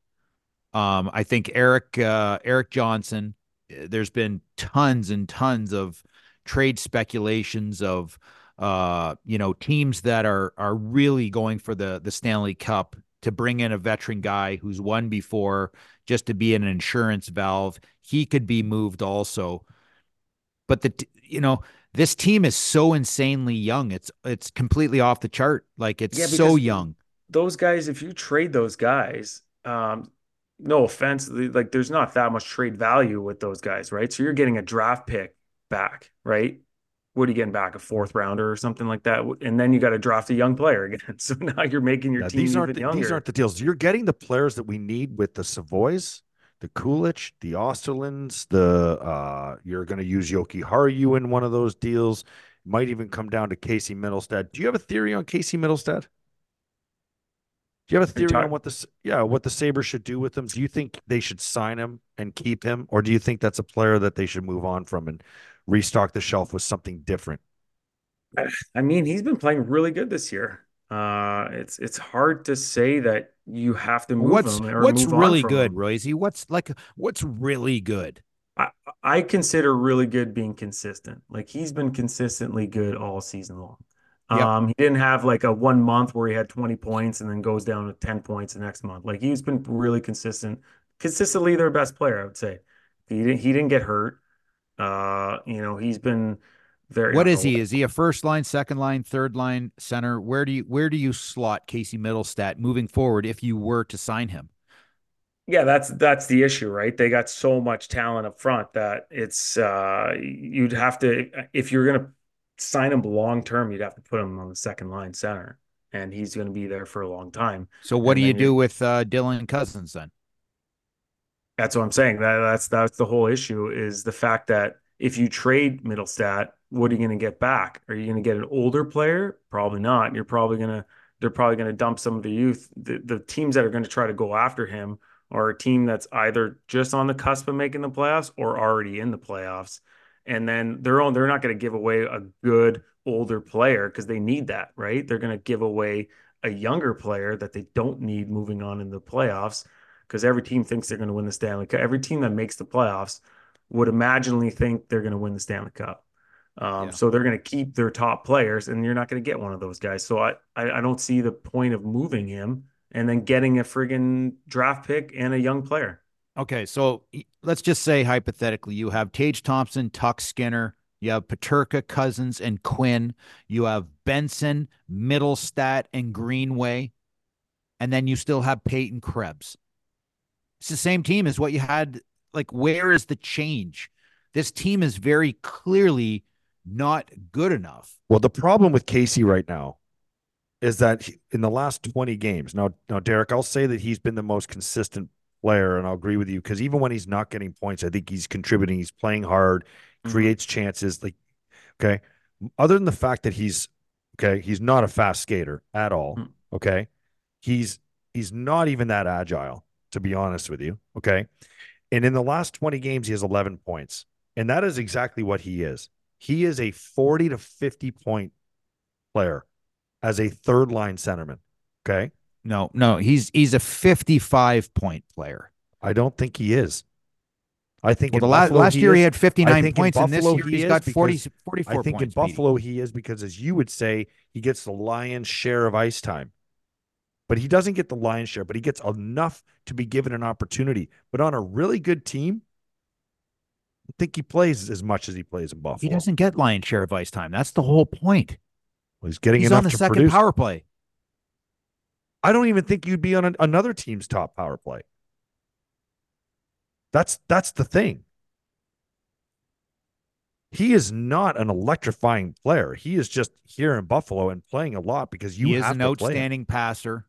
C: Um, I think Erik uh, Erik Johnson. There's been tons and tons of trade speculations of uh, you know teams that are are really going for the the Stanley Cup to bring in a veteran guy who's won before just to be an insurance valve. He could be moved also. But the you know this team is so insanely young. It's it's completely off the chart. Like it's
B: Yeah,
C: so young.
B: those guys, if you trade those guys, um, no offense, like there's not that much trade value with those guys, right? So you're getting a draft pick back, right? What are you getting back? A fourth rounder or something like that, and then you got to draft a young player again. So now you're making your
A: Yeah,
B: team
A: these aren't the,
B: younger.
A: these aren't the deals. You're getting the players that we need with the Savoys, the Kulich, the Osterlands, the uh you're gonna use Jokiharju in one of those deals. Might even come down to Casey Mittelstadt. Do you have a theory on Casey Mittelstadt? Do you have a
B: Are you
A: theory on what this yeah, what the Sabres should do with him? Do you think they should sign him and keep him? Or do you think that's a player that they should move on from and restock the shelf with something different?
B: I mean, he's been playing really good this year. Uh, it's it's hard to say that you have to move
C: what's
B: him or
C: what's
B: move on What's
C: really
B: from
C: good
B: him.
C: royce what's like what's really good
B: I consider really good being consistent. Like he's been consistently good all season long.
C: Yep.
B: Um, he didn't have like a one month where he had 20 points and then goes down to 10 points the next month. Like he's been really consistent, consistently their best player, I would say. He didn't he didn't get hurt. Uh, you know, he's been very
C: what is he is he a first line second line third line center where do you where do you slot casey Mittelstadt moving forward if you were to sign him
B: Yeah, that's that's the issue, right? They got so much talent up front that it's uh you'd have to if you're gonna sign him long term, you'd have to put him on the second line center, and he's gonna be there for a long time.
C: so what
B: And
C: do you do with uh dylan Cozens then
B: That's what I'm saying. That that's that's the whole issue is the fact that if you trade Mittelstadt, what are you going to get back? Are you going to get an older player? Probably not. You're probably going to they're probably going to dump some of the youth. The the teams that are going to try to go after him are a team that's either just on the cusp of making the playoffs or already in the playoffs. And then they're on they're not going to give away a good older player because they need that, right? They're going to give away a younger player that they don't need moving on in the playoffs because every team thinks they're going to win the Stanley Cup. Every team that makes the playoffs would imaginally think they're going to win the Stanley Cup. Um,
C: Yeah.
B: So they're going to keep their top players, and you're not going to get one of those guys. So I, I, I don't see the point of moving him and then getting a friggin' draft pick and a young player.
C: Okay, so let's just say hypothetically, you have Tage Thompson, Tuch Skinner, You have Peterka, Cozens, and Quinn. You have Benson, Mittelstadt, and Greenway. And then you still have Peyton Krebs. It's the same team as what you had. Like, where is the change? This team is very clearly not good enough.
A: Well, the problem with Casey right now is that in the last 20 games, now, now, Derek, I'll say that he's been the most consistent player, and I'll agree with you because even when he's not getting points, I think he's contributing. He's playing hard,
B: Mhm.
A: creates chances. Like, okay, other than the fact that he's okay, he's not a fast skater at all.
B: Mm.
A: Okay, he's he's not even that agile, to be honest with you. Okay, and in the last 20 games, he has 11 points, and that is exactly what he is. He is a 40 to 50 point player as a third line centerman. Okay.
C: No, no, he's he's a 55 point player.
A: I don't think he is. I think
C: Well, the last
A: Buffalo
C: last year he
A: is.
C: had 59
A: in
C: points, and this year
A: he
C: he's
A: is
C: got 40, 44
A: I think in. Buffalo he is because, as you would say, he gets the lion's share of ice time. But he doesn't get the lion's share, but he gets enough to be given an opportunity. But on a really good team, I think he plays as much as he plays in Buffalo.
C: He doesn't get lion's share of ice time. That's the whole point.
A: Well, he's getting
C: He's on the second
A: produce.
C: power play.
A: I don't even think you'd be on an, another team's top power play. That's that's the thing. He is not an electrifying player. He is just here in Buffalo and playing a lot because you
C: he is an outstanding passer.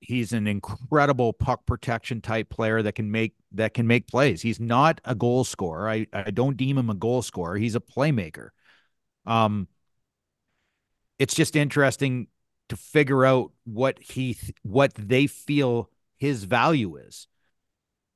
C: He's an incredible puck protection type player that can make that can make plays. He's not a goal scorer. I, I don't deem him a goal scorer. He's a playmaker. Um it's just interesting to figure out what he th- what they feel his value is.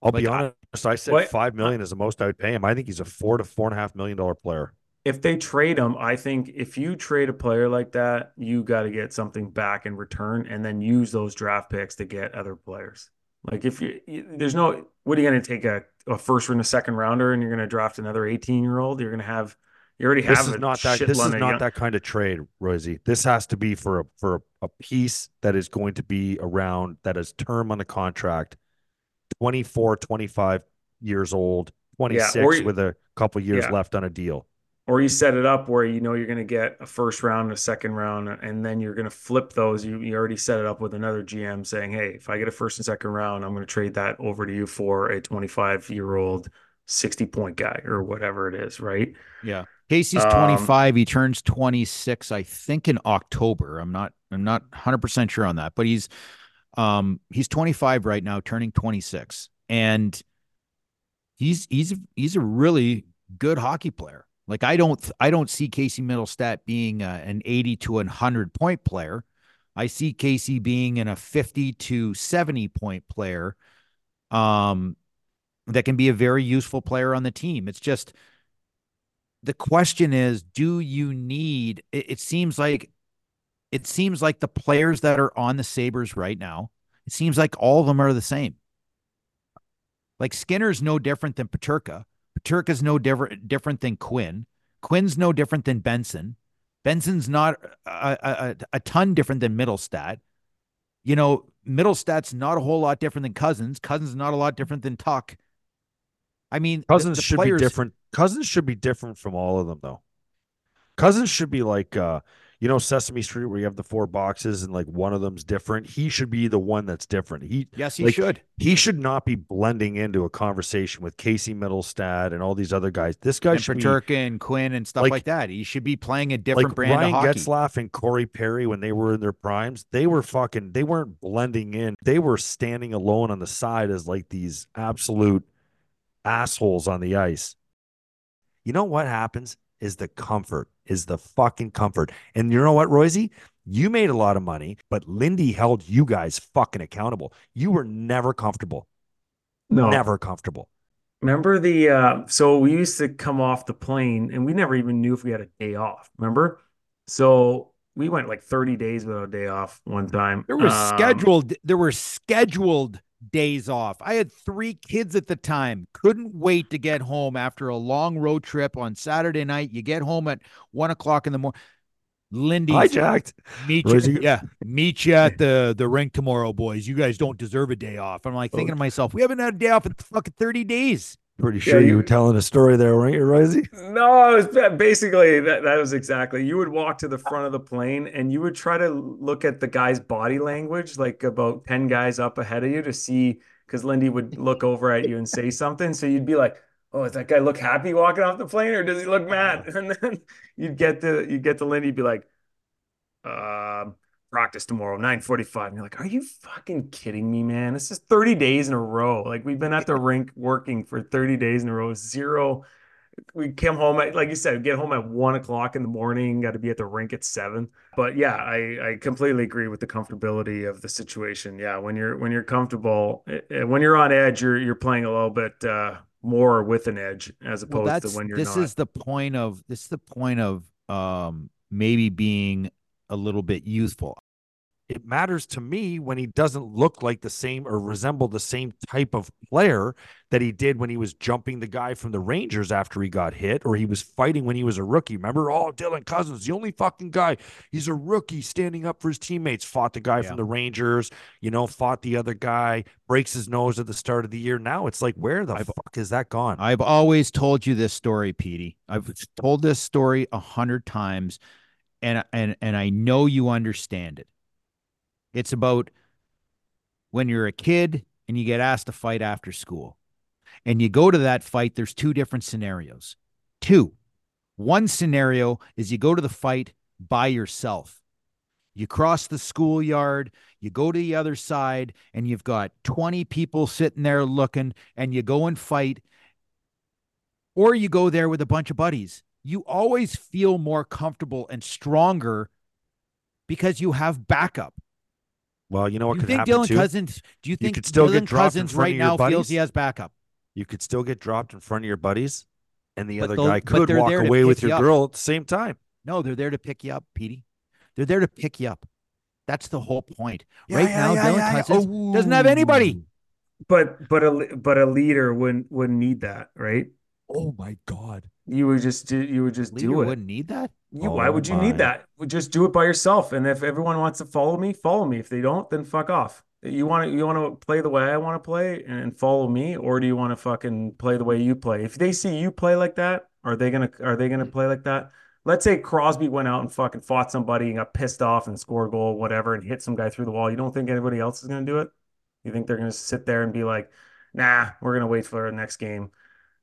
A: I'll be
C: Like, I-
A: honest. I said
B: What-
A: five million is the most I would pay him. I think he's a four to four and a half million dollar player.
B: If they trade him, I think if you trade a player like that, you got to get something back in return and then use those draft picks to get other players. Like if you, you there's no, what are you going to take a, a first or a second rounder and you're going to draft another 18 year old? You're going to have, you already have
A: This is
B: a
A: not that. This is not
B: young-
A: that kind of trade, Rosie. This has to be for a for a, a piece that is going to be around that is term on the contract, 24, 25 years old, 26
B: you-
A: with a couple years
B: Yeah.
A: left on a deal.
B: or you set it up where you know you're going to get a first round, a second round, and then you're going to flip those. You, you already set it up with another GM saying, "Hey, if I get a first and second round, I'm going to trade that over to you for a 25 year old, 60 point guy or whatever it is." Right?
C: Yeah. Casey's
B: Um,
C: 25. He turns 26, I think, in October. I'm not I'm not 100% sure on that, but he's um he's 25 right now, turning 26. And he's he's he's a really good hockey player. Like I don't I don't see Casey Mittelstadt being uh, an 80 to 100 point player. I see Casey being in a 50 to 70 point player. Um that can be a very useful player on the team. It's just the question is do you need it, it seems like it seems like the players that are on the sabers right now it seems like all of them are the same. Like skinner's no different than Peterka. Peterka's no different different than quinn. Quinn's no different than benson. Benson's not a, a, a- ton different than Mittelstadt. You know Mittelstadt's not a whole lot different than Cozens. Cozens not a lot different than Tuch. I mean the-
A: Cozens
C: the
A: should
C: players-
A: be different. Cozens should be different from all of them, though. Cozens should be like, uh, you know, Sesame Street, where you have the four boxes and like one of them's different. He should be the one that's different. He
C: yes he
A: like,
C: should
A: he should not be blending into a conversation with Casey Mittelstadt and all these other guys. This guy
C: and
A: should be
C: and Quinn and stuff
A: like-
C: like, that. He should be playing a different
A: like
C: brand
A: Ryan
C: of hockey.
A: Getzlaf and Corey Perry when they were in their primes. They were fucking. They weren't blending in. They were standing alone on the side as like these absolute assholes on the ice. You know what happens is the comfort, is the fucking comfort. And you know what, Royce? You made a lot of money, but Lindy held you guys fucking accountable. You were never comfortable.
B: No.
A: Never comfortable.
B: Remember the uh so we used to come off the plane and we never even knew if we had a day off. Remember? So we went like 30 days without a day off one time.
C: There was
B: Um,
C: scheduled. There were scheduled days off. I had three kids at the time. Couldn't wait to get home after a long road trip on Saturday night. You get home at one o'clock in the morning. Lindy,
A: Hijacked.
C: meet you, yeah, meet you at the the rink tomorrow, boys. You guys don't deserve a day off. I'm like thinking to myself, we haven't had a day off in fucking 30 days.
A: Pretty sure you,
B: you-
A: were telling a story there, weren't you, Rosie?
B: No, it was basically that, that was exactly. You would walk to the front of the plane and you would try to look at the guy's body language, like about 10 guys up ahead of you to see, because Lindy would look over at you and say something. So you'd be like, Oh, does that guy look happy walking off the plane or does he look mad? And then you'd get to you'd get to Lindy, be like, um, practice tomorrow, 945. And you're like, Are you fucking kidding me, man? This is 30 days in a row. Like we've been at the rink working for 30 days in a row, zero we came home at like you said get home at one o'clock in the morning got to be at the rink at seven but yeah i i completely agree with the comfortability of the situation yeah when you're when you're comfortable eh, eh, when you're on edge you're you're playing a little bit uh more with an edge as opposed
C: that's
B: to when you're
C: this
B: not
C: is the point of this is the point of um maybe being a little bit youthful.
A: It matters to me when he doesn't look like the same or resemble the same type of player that he did when he was jumping the guy from the Rangers after he got hit, or he was fighting when he was a rookie. Remember, oh, Dylan Cozens, the only fucking guy. He's a rookie standing up for his teammates. Fought the guy
C: Yeah.
A: from the Rangers, you know, fought the other guy, breaks his nose at the start of the year. Now it's like, where the
C: I've-
A: fuck is that gone?
C: I've always told you this story, Petey. I've told this story a hundred times, and and and I know you understand it. It's about when you're a kid and you get asked to fight after school, and you go to that fight. There's two different scenarios. Two. One scenario is you go to the fight by yourself. You cross the schoolyard, you go to the other side, and you've got 20 people sitting there looking, and you go and fight or you go there with a bunch of buddies. You always feel more comfortable and stronger because you have backup.
A: well, you know what
C: you
A: could
C: think Dylan
A: too?
C: Cozens? Do you think
A: could still
C: Dylan
A: get dropped Cozens
C: right
A: your
C: now feels he has backup?
A: you could still get dropped in front of your buddies, and the
C: But
A: other guy could walk away with
C: pick you
A: your
C: up.
A: girl at the same time.
C: No, they're there to pick you up, Petey. They're there to pick you up. That's the whole point.
A: Yeah,
C: right
A: yeah,
C: now,
A: yeah,
C: Dylan
A: yeah, yeah.
C: Cozens doesn't have anybody.
B: but but a but a leader wouldn't wouldn't need that right
A: Oh my god.
B: you would just do you would just
C: Leader
B: do it
C: wouldn't need that.
B: You, why
A: Oh
B: would you
A: my.
B: need that? Just do it by yourself. And if everyone wants to follow me, follow me. If they don't, then fuck off. You want to you want to play the way I want to play and follow me, or do you want to fucking play the way you play? If they see you play like that, are they gonna are they gonna mm. play like that? Let's say Crosby went out and fucking fought somebody and got pissed off and scored a goal, whatever, and hit some guy through the wall. You don't think anybody else is gonna do it? You think they're gonna sit there and be like, nah, we're gonna wait for our next game,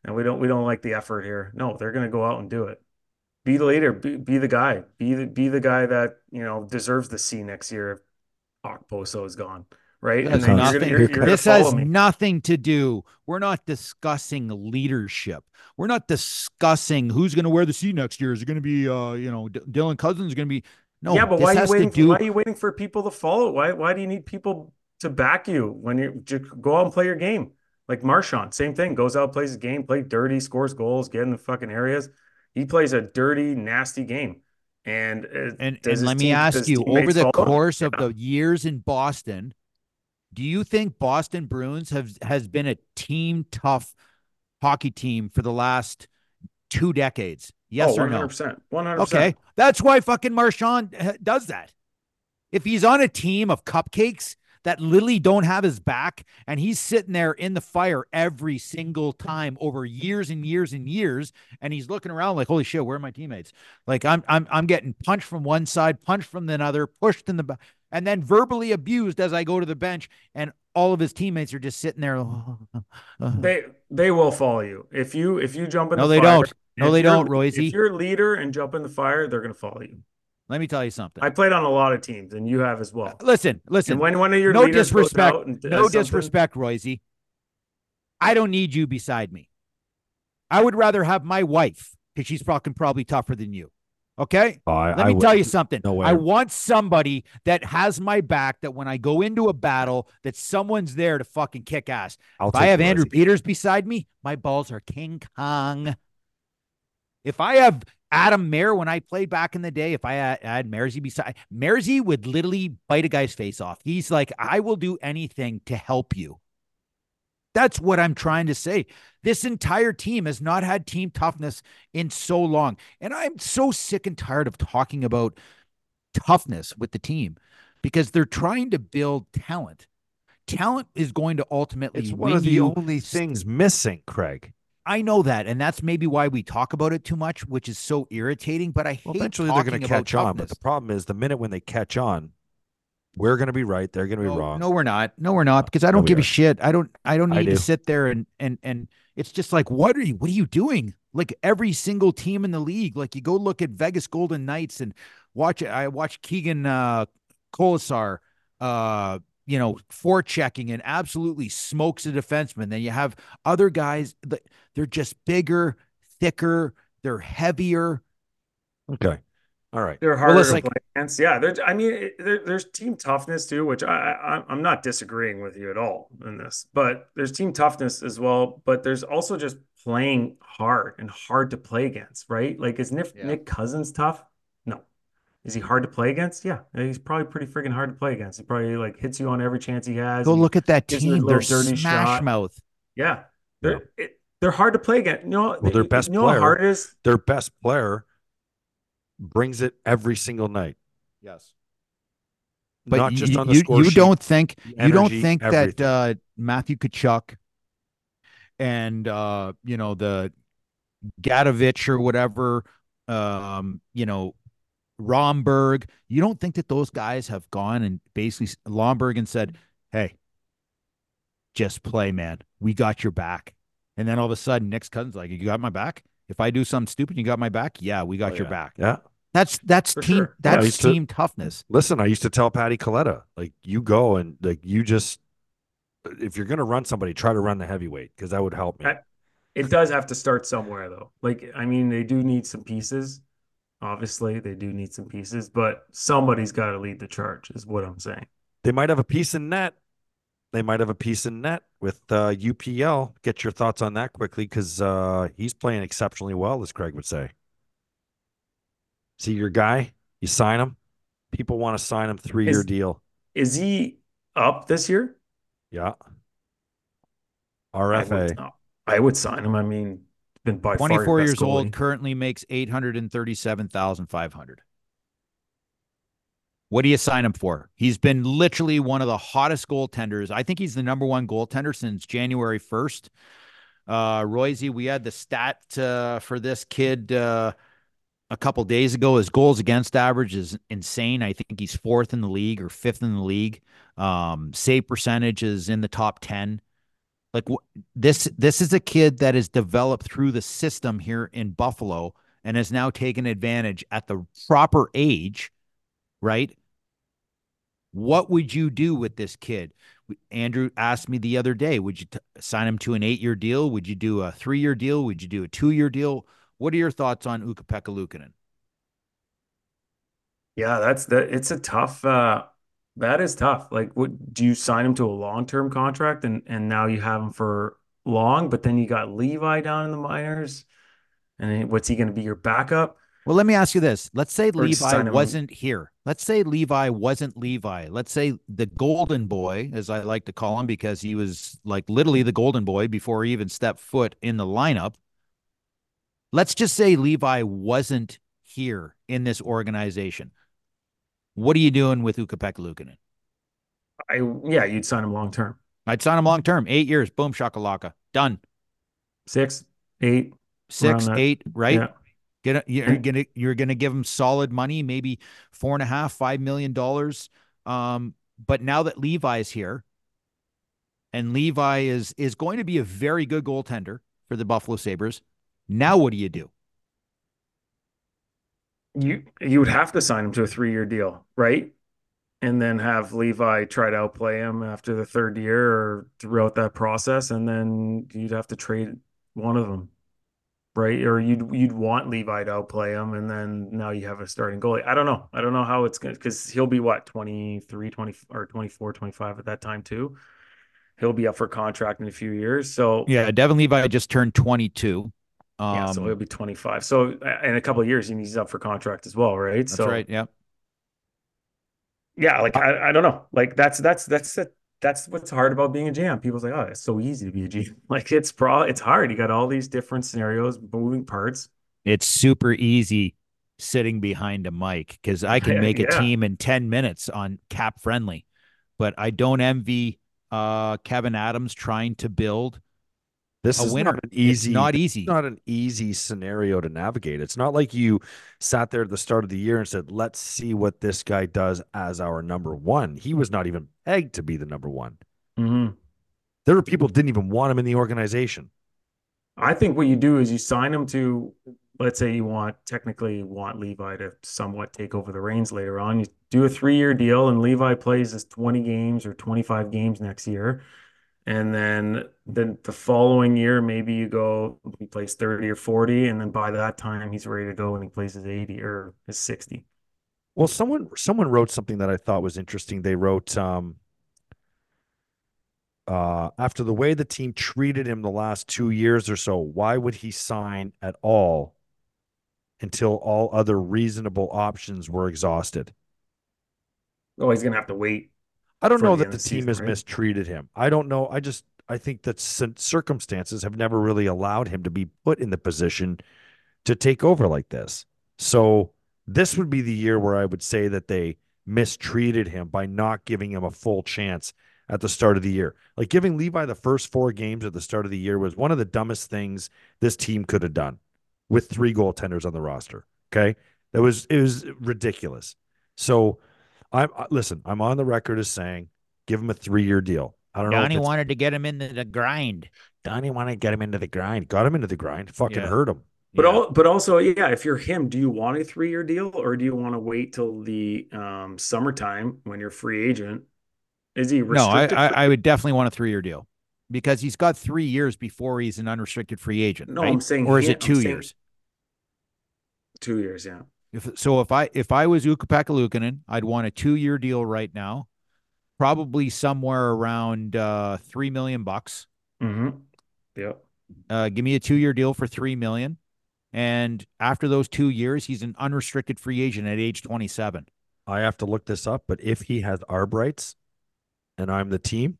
B: and we don't we don't like the effort here. No, they're gonna go out and do it be the leader, be, be the guy, be the be the guy that you know deserves the C next year if Okposo is gone, right?
C: This has
B: then you're
C: nothing,
B: gonna- you're- you're
C: this has
B: me.
C: nothing to do. We're not discussing leadership. We're not discussing who's going to wear the C next year. Is it going to be, uh, you know, D- Dylan Cozens going to be? No,
B: yeah, but why are you waiting?
C: do.
B: why are you waiting for people to follow? Why why do you need people to back you when you just go out and play your game? Like Marchand, same thing. Goes out, plays his game, play dirty, scores goals, get in the fucking areas. He plays a dirty, nasty game. And uh,
C: and and let me
B: team-
C: ask you, over the
B: follow him?
C: course of
B: Yeah.
C: the years in Boston, do you think Boston Bruins have has been a team tough hockey team for the last two decades? Yes
B: oh,
C: or no?
B: 100%. 100%.
C: Okay, that's why fucking Marchand uh, does that. If he's on a team of cupcakes that literally don't have his back, and he's sitting there in the fire every single time over years and years and years, and he's looking around like, "Holy shit, where are my teammates?" Like I'm, I'm, I'm getting punched from one side, punched from the other, pushed in the back, and then verbally abused as I go to the bench, and all of his teammates are just sitting there.
B: They they will follow you if you if you jump in.
C: The fire, no,
B: the
C: they
B: fire,
C: don't. No, they don't, Royce.
B: If you're a leader and jump in the fire, they're gonna follow you.
C: Let me tell you something.
B: I played on a lot of teams, and you have as well.
C: Uh, listen, listen.
B: And when one of your
C: no
B: leaders goes
C: disrespect.
B: out and
C: No
B: something-
C: disrespect, Royce. I don't need you beside me. I would rather have my wife because she's fucking probably tougher than you. Okay.
A: Oh, I,
C: Let
A: I
C: me tell you
A: wouldn't.
C: something.
A: No way.
C: I want somebody that has my back. That when I go into a battle, that someone's there to fucking kick ass.
A: I'll
C: If I have Andrew Peters beside me, my balls are King Kong. If I have Adam Mair when I played back in the day, if I had, had Mersey beside Mersey would literally bite a guy's face off. He's like, I will do anything to help you. That's what I'm trying to say. This entire team has not had team toughness in so long. And I'm so sick and tired of talking about toughness with the team because they're trying to build talent. Talent is going to ultimately
A: It's
C: win
A: one of the only things missing, Craig.
C: I know that, and that's maybe why we talk about it too much, which is so irritating. But I
A: Well,
C: hate
A: eventually they're going to catch on. But the problem is the minute when they catch on, we're going to be right. They're going to be
C: no,
A: wrong.
C: No, we're not. No, we're not because I don't
A: we
C: give
A: are.
C: a shit. I don't. I don't
A: I
C: need to sit there and and and it's just like, what are you? What are you doing? Like every single team in the league. Like you go look at Vegas Golden Knights and watch it. I watch Keegan uh, Kolesar. Uh, you know, forechecking and absolutely smokes a defenseman. Then you have other guys that they're just bigger, thicker, they're heavier.
A: Okay. All right.
B: They're harder
C: it's
B: to
C: like-
B: play against. Yeah, there's. I mean, it, there, there's team toughness too, which I, I I'm not disagreeing with you at all in this. But there's team toughness as well. But there's also just playing hard and hard to play against, right? Like, is Nick,
C: Yeah.
B: Nick Cousins tough? No. Is he hard to play against? Yeah, he's probably pretty freaking hard to play against. He probably like hits you on every chance he has.
C: Go look at that
B: gives you a
C: team. They're
B: little dirty
C: smash
B: shot.
C: mouth.
B: Yeah, they're it, they're hard to play against. You know,
A: Well, their best
B: you know
A: player-
B: how hard it is.
A: Their best player brings it every single night.
C: Yes.
A: Not
C: you,
A: just on the
C: you,
A: score
C: you
A: sheet.
C: don't think
A: the
C: you don't
A: energy,
C: think that uh, Matthew Tkachuk and uh, you know the Gadovich or whatever, um, you know Romberg. You don't think that those guys have gone and basically s- Lomberg and said, "Hey, just play, man. We got your back." And then all of a sudden, Nick's cousin's like, "You got my back. If I do something stupid, you got my back. Yeah, we got
A: Oh,
C: your
A: yeah.
C: back.
A: Yeah.
C: That's that's
B: For
C: team.
B: sure.
A: Yeah, I
C: That's
A: to-
C: team toughness.
A: Listen, I used to tell Patty Coletta, like, you go and like you just uh, if you're gonna run somebody, try to run the heavyweight because that would help me.
B: I- It does have to start somewhere, though. Like, I mean, they do need some pieces. Obviously, they do need some pieces, but somebody's got to lead the charge, is what I'm saying.
A: They might have a piece in net. They might have a piece in net with uh, UPL. Get your thoughts on that quickly because uh, he's playing exceptionally well, as Craig would say. See your guy, you sign him. People want to sign him three year deal.
B: Is he up this year?
A: Yeah.
B: I would,
A: RFA.
B: I would sign him. I mean, been by far your
C: 24
B: best
C: years old,
B: goalie.
C: currently makes 837,500. What do you sign him for? He's been literally one of the hottest goaltenders. I think he's the number one goaltender since January 1st. Uh, Royzy, we had the stat uh, for this kid uh, a couple days ago. His goals against average is insane. I think he's fourth in the league or fifth in the league. Um, save percentage is in the top 10. Like this, this is a kid that is developed through the system here in Buffalo and has now taken advantage at the proper age, right? What would you do with this kid? Andrew asked me the other day, would you t- sign him to an eight year deal? Would you do a three year deal? Would you do a two year deal? What are your thoughts on Ukko-Pekka Luukkonen?
B: Yeah, that's that. It's a tough. uh That is tough. Like, what do you sign him to a long-term contract and and now you have him for long, but then you got Levi down in the minors, and what's he going to be your backup?
C: Well, let me ask you this. Let's say
B: Or
C: Levi wasn't here. Let's say Levi wasn't Levi. Let's say the golden boy, as I like to call him, because he was like literally the golden boy before he even stepped foot in the lineup. Let's just say Levi wasn't here in this organization. What are you doing with Ukko-Pekka Luukkonen?
B: I yeah, you'd sign him long term,
C: I'd sign him long term, eight years, boom, shakalaka, done.
B: six, eight,
C: Six, eight, right?
B: Yeah.
C: Get a, you're gonna you're gonna give him solid money, maybe four and a half, five million dollars. Um, but now that Levi's here, and Levi is is going to be a very good goaltender for the Buffalo Sabres. Now what do you do?
B: You you would have to sign him to a three-year deal, right? And then have Levi try to outplay him after the third year or throughout that process, and then you'd have to trade one of them, right? Or you'd you'd want Levi to outplay him, and then now you have a starting goalie. I don't know. I don't know how it's to because he'll be what 23, 20 or 24, 25 at that time too. He'll be up for contract in a few years. So
C: Yeah, Devon Levi just turned 22. Um,
B: yeah, so he'll be 25. So in a couple of years, he's up for contract as well, right?
C: that's
B: so
C: right. Yeah.
B: yeah, like I, I don't know. Like that's that's that's. That's what's hard about being a GM. People's like, oh, it's so easy to be a GM. Like it's pro it's hard. You got all these different scenarios, moving parts.
C: It's super easy sitting behind a mic because I can
B: Yeah,
C: make a team in 10 minutes on CapFriendly. But I don't envy uh, Kevyn Adams trying to build
A: This
C: a
A: is
C: winner.
A: not an
C: It's
A: easy
C: not
A: it's
C: easy.
A: not an easy scenario to navigate. It's not like you sat there at the start of the year and said, "Let's see what this guy does as our number one." He was not even pegged to be the number one.
B: Mhm.
A: There were people who didn't even want him in the organization.
B: I think what you do is you sign him to, let's say you want technically you want Levi to somewhat take over the reins later on. You do a three-year deal, and Levi plays his 20 games or 25 games next year. And then then the following year, maybe you go, he plays 30 or 40, and then by that time he's ready to go and he plays his 80 or his 60.
A: Well, someone someone wrote something that I thought was interesting. They wrote um, uh, after the way the team treated him the last two years or so, why would he sign at all until all other reasonable options were exhausted?
B: Oh, he's gonna have to wait.
A: I don't know
B: the
A: that the team
B: season,
A: has
B: right?
A: mistreated him. I don't know. I just I think that circumstances have never really allowed him to be put in the position to take over like this. So this would be the year where I would say that they mistreated him by not giving him a full chance at the start of the year. Like giving Levi the first four games at the start of the year was one of the dumbest things this team could have done with three goaltenders on the roster. Okay. That was it was ridiculous. So I'm listen, I'm on the record as saying give him a three year deal. I don't know.
C: Donnie
A: if
C: wanted to get him into the grind.
A: Donnie wanted to get him into the grind. Got him into the grind. Fucking
C: Yeah.
A: hurt him.
B: But
C: Yeah.
B: all, but also, yeah, if you're him, do you want a three-year deal or do you want to wait till the um, summertime when you're free agent? Is he
C: No, I. I I would definitely want a three year deal because he's got three years before he's an unrestricted free agent.
B: No,
C: right?
B: I'm saying
C: or is
B: him-
C: it
B: I'm
C: two
B: saying-
C: years?
B: two years, yeah.
C: If so, if I if I was Ukko Luukkonen, I'd want a two year deal right now, probably somewhere around uh, three million bucks.
B: Mm-hmm. Yep.
C: Uh, give me a two year deal for three million, and after those two years, he's an unrestricted free agent at age twenty seven.
A: I have to look this up, but if he has arb rights and I'm the team,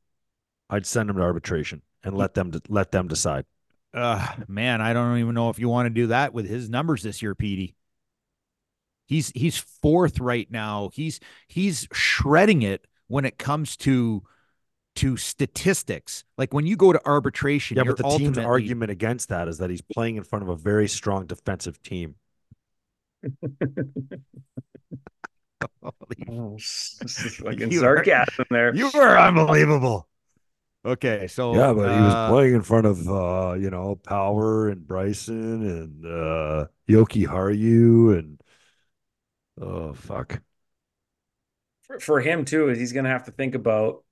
A: I'd send him to arbitration and let them let them decide.
C: Uh, man, I don't even know if you want to do that with his numbers this year, Petey. He's he's fourth right now. He's he's shredding it when it comes to to statistics. Like when you go to arbitration,
A: Yeah, but the team's argument against that is that he's playing in front of a very strong defensive team.
B: Oh, this is fucking
C: You are-
B: sarcasm there.
A: You were unbelievable.
C: Okay, so
A: Yeah, but he was
C: uh,
A: playing in front of uh, you know, Power and Bryson and uh Jokiharju and oh fuck.
B: for, for him too is he's going to have to think about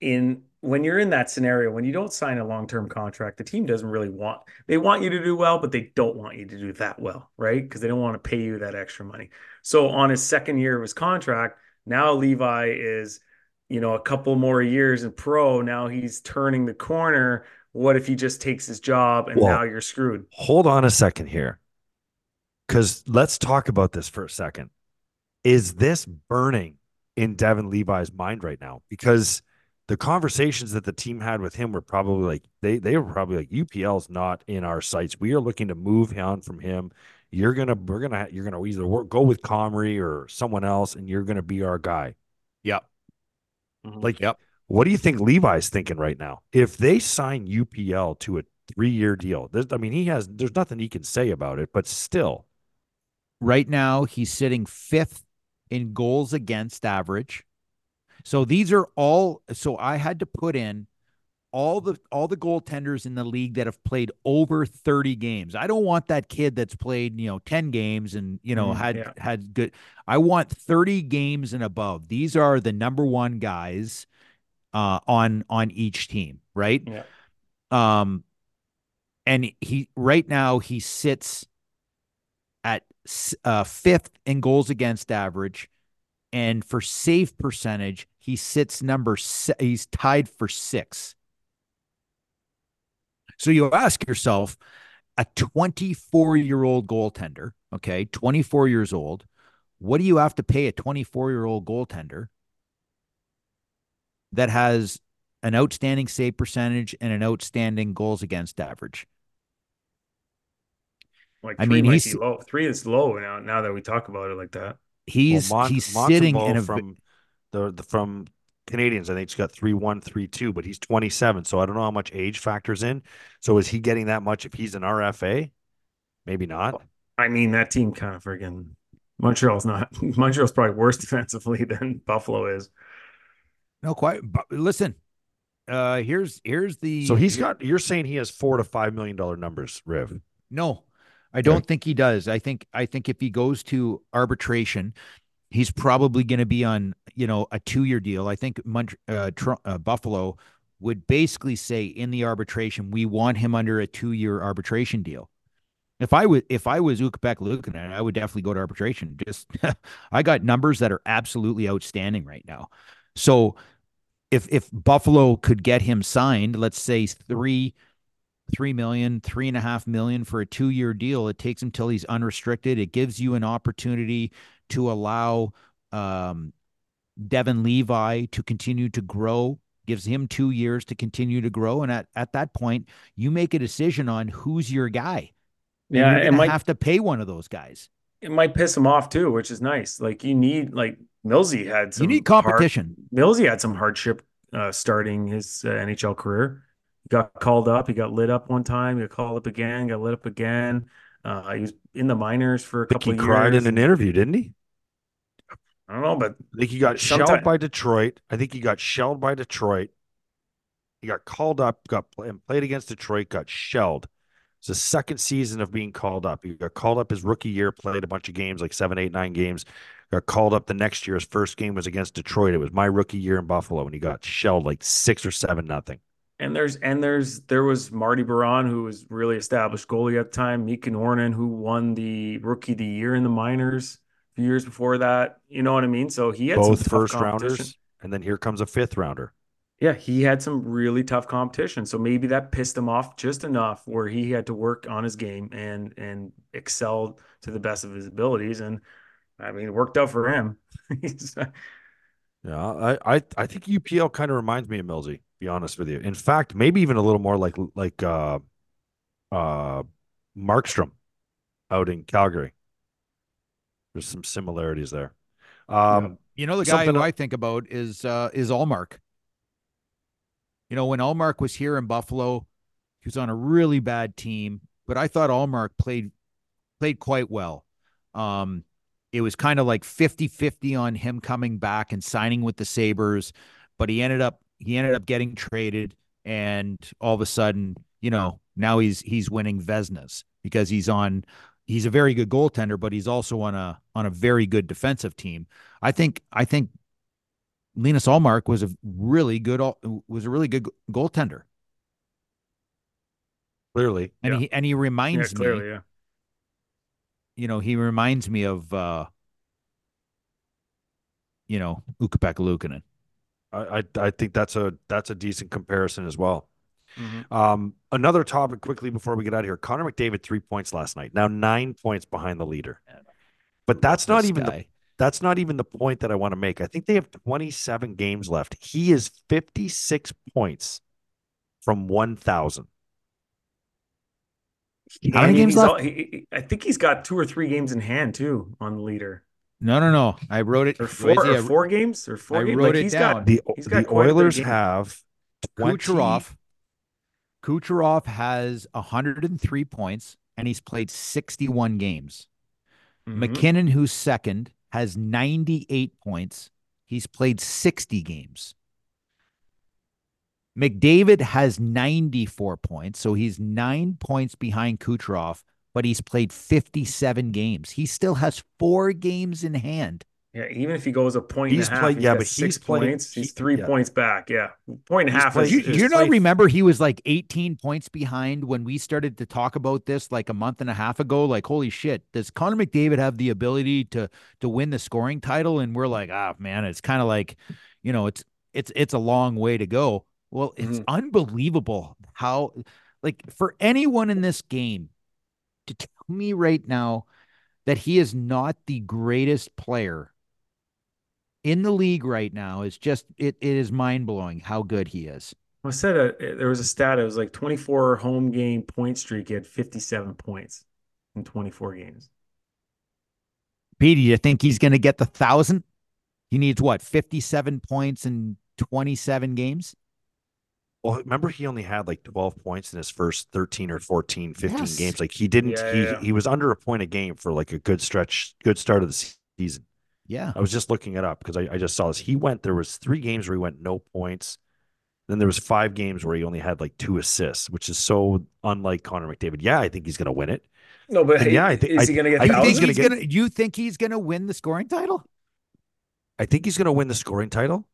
B: in when you're in that scenario when you don't sign a long-term contract the team doesn't really want they want you to do well but they don't want you to do that well right? Because they don't want to pay you that extra money. So on his second year of his contract now levi is you know a couple more years in pro. Now he's turning the corner. What if he just takes his job and
A: Well-
B: now you're screwed?
A: Hold on a second here. Cuz let's talk about this for a second. Is this burning in Devon Levi's mind right now? Because the conversations that the team had with him were probably like they they were probably like UPL's not in our sights. We are looking to move on from him. You're gonna we're gonna you're gonna either work, go with Comrie or someone else, and you're gonna be our guy.
C: Yep. Mm-hmm.
A: Like,
C: Yep.
A: what do you think Levi's thinking right now? If they sign UPL to a three year deal, I mean, he has there's nothing he can say about it, but still,
C: Right now, he's sitting fifth in goals against average. So these are all. So I had to put in all the all the goaltenders in the league that have played over 30 games. I don't want that kid that's played, you know, 10 games and, you know,
B: Mm,
C: had
B: yeah.
C: had good. I want 30 games and above. These are the number 1 guys uh on on each team, right?
B: Yeah.
C: Um and he right now he sits at uh, fifth in goals against average, and for save percentage, he sits number. Se- he's tied for six. So you ask yourself, a 24 year old goaltender, okay, 24 years old, what do you have to pay a 24 year old goaltender that has an outstanding save percentage and an outstanding goals against average?
B: Like
C: I mean,
B: might
C: he's-
B: be low three is low now now that we talk about it like that
C: He's
A: Well, Mon-
C: he's sitting in
A: Montembeault
C: a v-
A: from the, the from Canadiens. I think he's got three one, three two, but he's 27. So I don't know how much age factors in. So is he getting that much if he's an RFA? Maybe not.
B: I mean, that team kind of friggin' Montreal's not. Montreal's probably worse defensively than Buffalo is.
C: No, quite. But listen, uh, here's here's the.
A: So he's got. You're saying he has four to five million dollar numbers, Riv?
C: No, I don't think he does. I think I think if he goes to arbitration, he's probably going to be on you know a two year deal. I think Mont- uh, Tr- uh, Buffalo would basically say in the arbitration we want him under a two year arbitration deal. If I was if I was Ukko-Pekka Luukkonen, I would definitely go to arbitration. Just I got numbers that are absolutely outstanding right now. So if if Buffalo could get him signed, let's say three three million, three and a half million for a two year deal, it takes him till he's unrestricted. It gives you an opportunity to allow um, Devon Levi to continue to grow. Gives him two years to continue to grow, and at, at that point, you make a decision on who's your guy. And
B: Yeah, it might
C: have to pay one of those guys.
B: it might piss him off too, which is nice. Like you need like Millsy had some
C: You need
B: hard-
C: competition.
B: Millsy had some hardship uh, starting his uh, NHL career. Got called up. He got lit up one time. He got called up again. Got lit up again. Uh, he was in the minors for a couple
A: he cried
B: years.
A: in an interview, didn't he?
B: I don't know, but
A: I think he got
B: Sometime-
A: shelled by Detroit. I think he got shelled by Detroit. He got called up, got and played against Detroit, got shelled. It's the second season of being called up. He got called up his rookie year, played a bunch of games, like seven, eight, nine games. Got called up the next year. His first game was against Detroit. It was my rookie year in Buffalo, and he got shelled like six or seven nothing.
B: And there's and there's there was Marty Biron who was really established goalie at the time. Mika Noronen who won the rookie of the year in the minors a few years before that. You know what I mean? So he had some
A: Both first rounders, and then here comes a fifth rounder.
B: Yeah, he had some really tough competition. So maybe that pissed him off just enough where he had to work on his game and and excel to the best of his abilities. And I mean, it worked out for him.
A: Yeah, I, I, I think UPL kind of reminds me of Millsy. Be honest with you. In fact, maybe even a little more like like uh, uh, Markstrom out in Calgary. There's some similarities there. Um,
C: You know, the guy who I think about is uh is Ullmark. You know, when Ullmark was here in Buffalo, he was on a really bad team, but I thought Ullmark played played quite well. Um it was kind of like 50-50 on him coming back and signing with the Sabres, but he ended up he ended up getting traded and all of a sudden, you know, now he's he's winning Vezinas because he's on he's a very good goaltender, but he's also on a on a very good defensive team. I think I think Linus Ullmark was a really good was a really good goaltender,
A: clearly,
C: and
B: Yeah.
C: he and he
B: yeah,
C: reminds
B: clearly,
C: me,
B: yeah.
C: you know, he reminds me of uh, you know, Ukko-Pekka Luukkonen.
A: I, I I think that's a that's a decent comparison as well.
B: Mhm.
A: Um, another topic quickly before we get out of here. Connor McDavid three points last night. Now nine points behind the leader, but that's not
C: This
A: even the that's not even the point that I want to make. I think they have 27 games left. He is 56 points from 1,000.
C: How many games left?
B: al- he- he- I think he's got two or three games in hand too on the leader.
C: No, no, no. I wrote it.
B: Or four,
C: Rosie,
B: or four games or four
C: I
B: games.
C: wrote
B: like
C: it
B: he's
C: down.
B: got
A: The
B: He's got
A: the
B: quite a bit of
A: Oilers have 20
C: Kucherov. Kucherov has 103 points, and he's played 61 games.
B: Mhm.
C: MacKinnon, who's second, has 98 points. He's played 60 games. McDavid has 94 points, so he's nine points behind Kucherov, but he's played 57 games. He still has four games in hand.
B: Yeah, even if he goes a point
A: He's
B: and a half,
A: played-
B: he's
A: yeah, but
B: six
A: he's played-
B: points. He's three
A: yeah.
B: points back. Yeah, point and a half.
A: played-
B: is,
C: Do you,
B: is
C: do you not remember he was like 18 points behind when we started to talk about this like a month and a half ago? Like, holy shit, does Connor McDavid have the ability to to win the scoring title? And we're like, ah, man, it's kind of like, you know, it's it's it's a long way to go. Well, it's
B: Mhm.
C: unbelievable how, like, for anyone in this game to tell me right now that he is not the greatest player in the league right now is just it, it is mind blowing how good he is.
B: I said uh, there was a stat. It was like 24 home game point streak. He had 57 points in 24 games.
C: Pete, do you think he's going to get the thousand? He needs what, 57 points in 27 games.
A: Well, remember he only had like 12 points in his first 13 or 14, 15
C: Yes.
A: games. Like he didn't
B: Yeah,
A: he
B: yeah.
A: he was under a point a game for like a good stretch, good start of the season.
C: Yeah.
A: I was just looking it up because I, I just saw this. He went there was three games where he went no points. Then there was five games where he only had like two assists, which is so unlike Connor McDavid. Yeah, I think he's gonna win it.
B: No, but hey,
A: yeah, I think-
B: is he going to get
A: I
C: You
A: think
C: think
A: he's
C: he's
A: gonna
C: gonna,
A: get-
C: you think he's gonna win the scoring title?
A: I think he's gonna win the scoring title.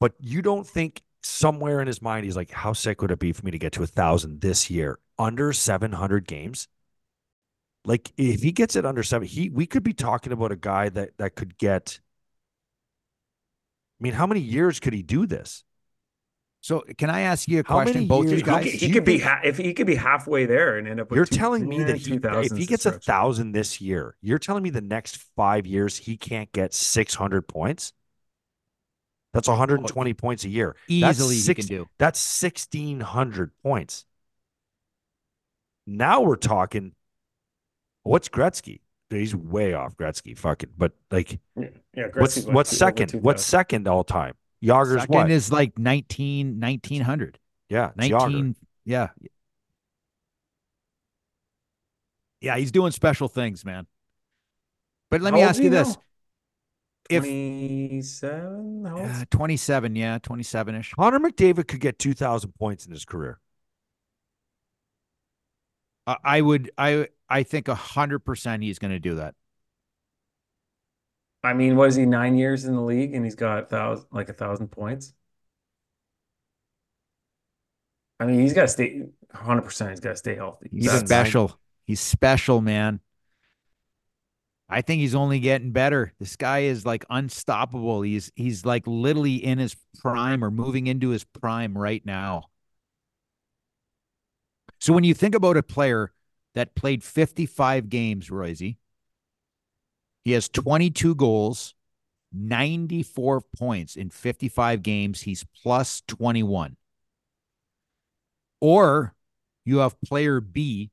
A: But you don't think somewhere in his mind he's like, how sick would it be for me to get to a thousand this year under 700 games? Like if he gets it under seven, he we could be talking about a guy that that could get. I mean, how many years could he do this?
C: So can I ask you a
A: How
C: question? Both you
A: years-
B: he
C: guys.
B: could, he could be
A: think-
B: ha- if he could be halfway there and end up with
A: You're
B: two-
A: telling me that he, if he gets a thousand this year, you're telling me the next five years he can't get 600 points? That's 120 points a year.
C: Easily he
A: six-
C: can do.
A: That's 1,600 points. Now we're talking. What's Gretzky? He's way off Gretzky, fucking. But like,
B: yeah, yeah
A: what's what's
B: two- over
A: second? What's second all time? Jagr's
C: Second
A: what?
C: is like 19, 1900.
A: yeah, it's
C: Jagr. yeah yeah he's doing special things man but let
B: How
C: me
B: old
C: ask you
B: he
C: this
B: now?
C: If-
B: 27 how
C: uh, 27 yeah 27ish
A: Connor McDavid could get 2,000 points in his career.
C: I I would i i think a hundred percent he's going to do that
B: I mean, was he nine years in the league and he's got a thousand like a thousand points? I mean, he's got to stay 100. percent He's got to stay healthy.
C: he's
B: That's-
C: special he's special man i think he's only getting better. This guy is like unstoppable. He's he's like literally in his prime or moving into his prime right now. So when you think about a player that played 55 games royce he has 22 goals 94 points in 55 games. He's plus 21 or you have player b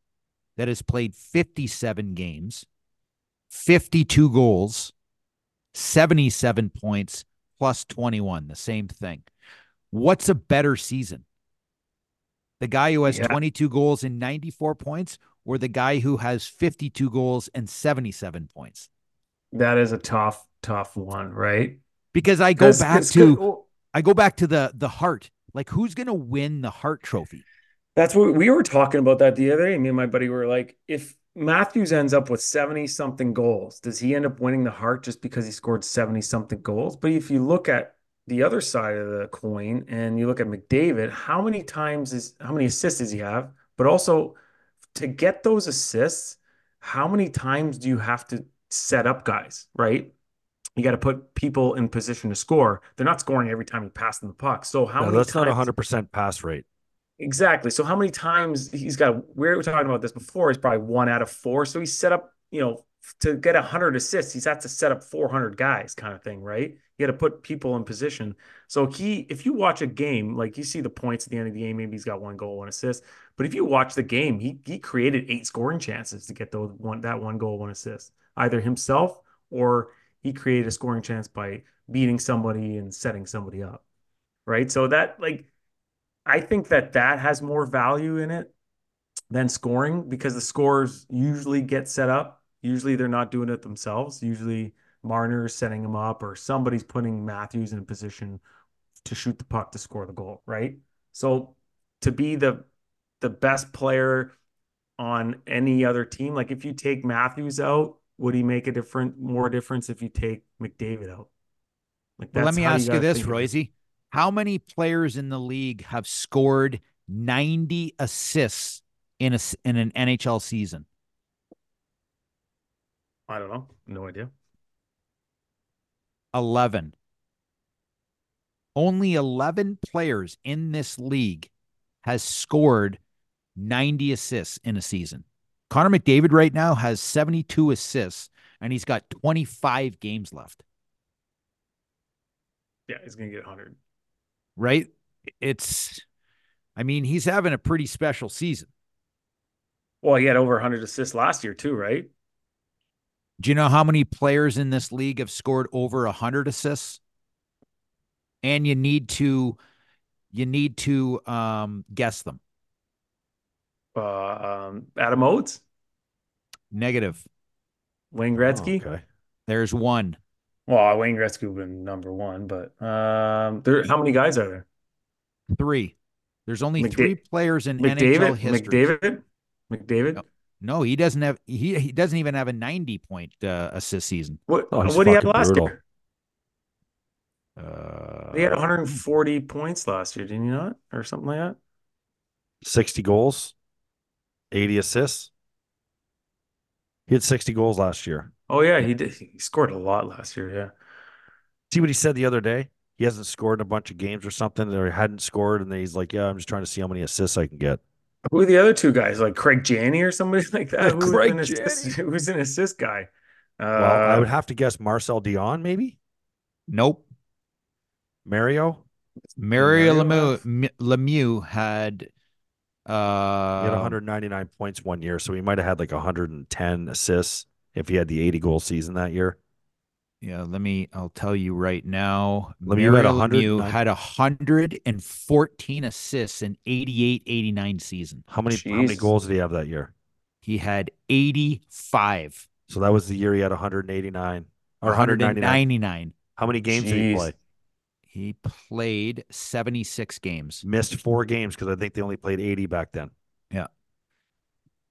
C: that has played 57 games, 52 goals, 77 points, plus 21, the same thing. What's a better season? The guy who has
B: Yeah.
C: 22 goals and 94 points, or the guy who has 52 goals and 77 points?
B: That is a tough, tough one, right?
C: Because I go back to
B: well, oh
C: I go back to the the Hart. Like who's gonna win the Hart trophy?
B: That's what we were talking about that the other day. Me and my buddy were like, if Matthews ends up with 70 something goals, does he end up winning the Hart just because he scored 70 something goals? But if you look at the other side of the coin and you look at McDavid, how many times is how many assists does he have? But also to get those assists, how many times do you have to set up guys, right? You got to put people in position to score. They're not scoring every time you pass them the puck. So how
A: No,
B: many
A: that's
B: times
A: not a 100% pass rate.
B: Exactly. So how many times he's got? We were talking about this before. He's probably one out of four. So he's set up, you know, to get hundred assists, he's had to set up four hundred guys, kind of thing, right? He had to put people in position. So he, if you watch a game, like you see the points at the end of the game, maybe he's got one goal, one assist. But if you watch the game, he he created eight scoring chances to get those one that one goal, one assist, either himself or he created a scoring chance by beating somebody and setting somebody up, right? So that like I think that that has more value in it than scoring because the scores usually get set up. Usually they're not doing it themselves. Usually Marner's setting them up or somebody's putting Matthews in a position to shoot the puck to score the goal, right? So to be the the best player on any other team, like if you take Matthews out, would he make a different more difference if you take McDavid out? Like
C: Well, let me ask you this,
B: think of it.
C: Roisey. How many players in the league have scored 90 assists in a in an NHL season?
B: I don't know. No idea.
C: 11. Only 11 players in this league has scored 90 assists in a season. Connor McDavid right now has 72 assists and he's got 25 games left,
B: Yeah, he's gonna get 100.
C: Right? It's I mean, he's having a pretty special season.
B: Well, he had over 100 assists last year too, right?
C: Do you know how many players in this league have scored over 100 assists? and you need to you need to um guess them.
B: Uh, um, Adam Oates,
C: Negative.
B: Wayne
A: Oh,
B: Gretzky.
A: okay.
C: There's one.
B: Well, Wayne Gretzky would have been number one, but um, there. How many guys are there?
C: Three. There's only
B: McDa-
C: three players in NHL
B: McDavid,
C: history.
B: McDavid, McDavid.
C: Yep. No, he doesn't have he he doesn't even have a 90 point uh, assist season.
B: What
A: Oh,
B: what did he have last
A: brutal.
B: year?
C: Uh,
B: He had 140 points last year, didn't he not, or something like that?
A: 60 goals, 80 assists. He had 60 goals last year.
B: Oh yeah, he did. He scored a lot last year. Yeah.
A: See what he said the other day? He hasn't scored in a bunch of games or something, or he hadn't scored, and then he's like, "Yeah, I'm just trying to see how many assists I can get."
B: Who are the other two guys? Like Craig Janney or somebody like that? Who's
A: Craig
B: an assist,
A: Janney.
B: who's an assist guy? Uh,
A: well, I would have to guess Marcel Dionne, maybe
C: Nope.
A: Mario.
C: Mario
B: Mario
C: Lemieux, Lemieux had uh
A: He had 199 points one year, so he might have had like 110 assists if he had the 80 goal season that year.
C: Yeah, let me. I'll tell you right now.
A: Lemieux had
C: Mario
A: 100
C: Lemieux had 114 assists in 88-89 season.
A: How many how many goals did he have that year?
C: He had 85,
A: So that was the year he had 189 or 199.
C: 199.
A: How many games did he play?
C: He played 76 games.
A: Missed four games because I think they only played 80 back then.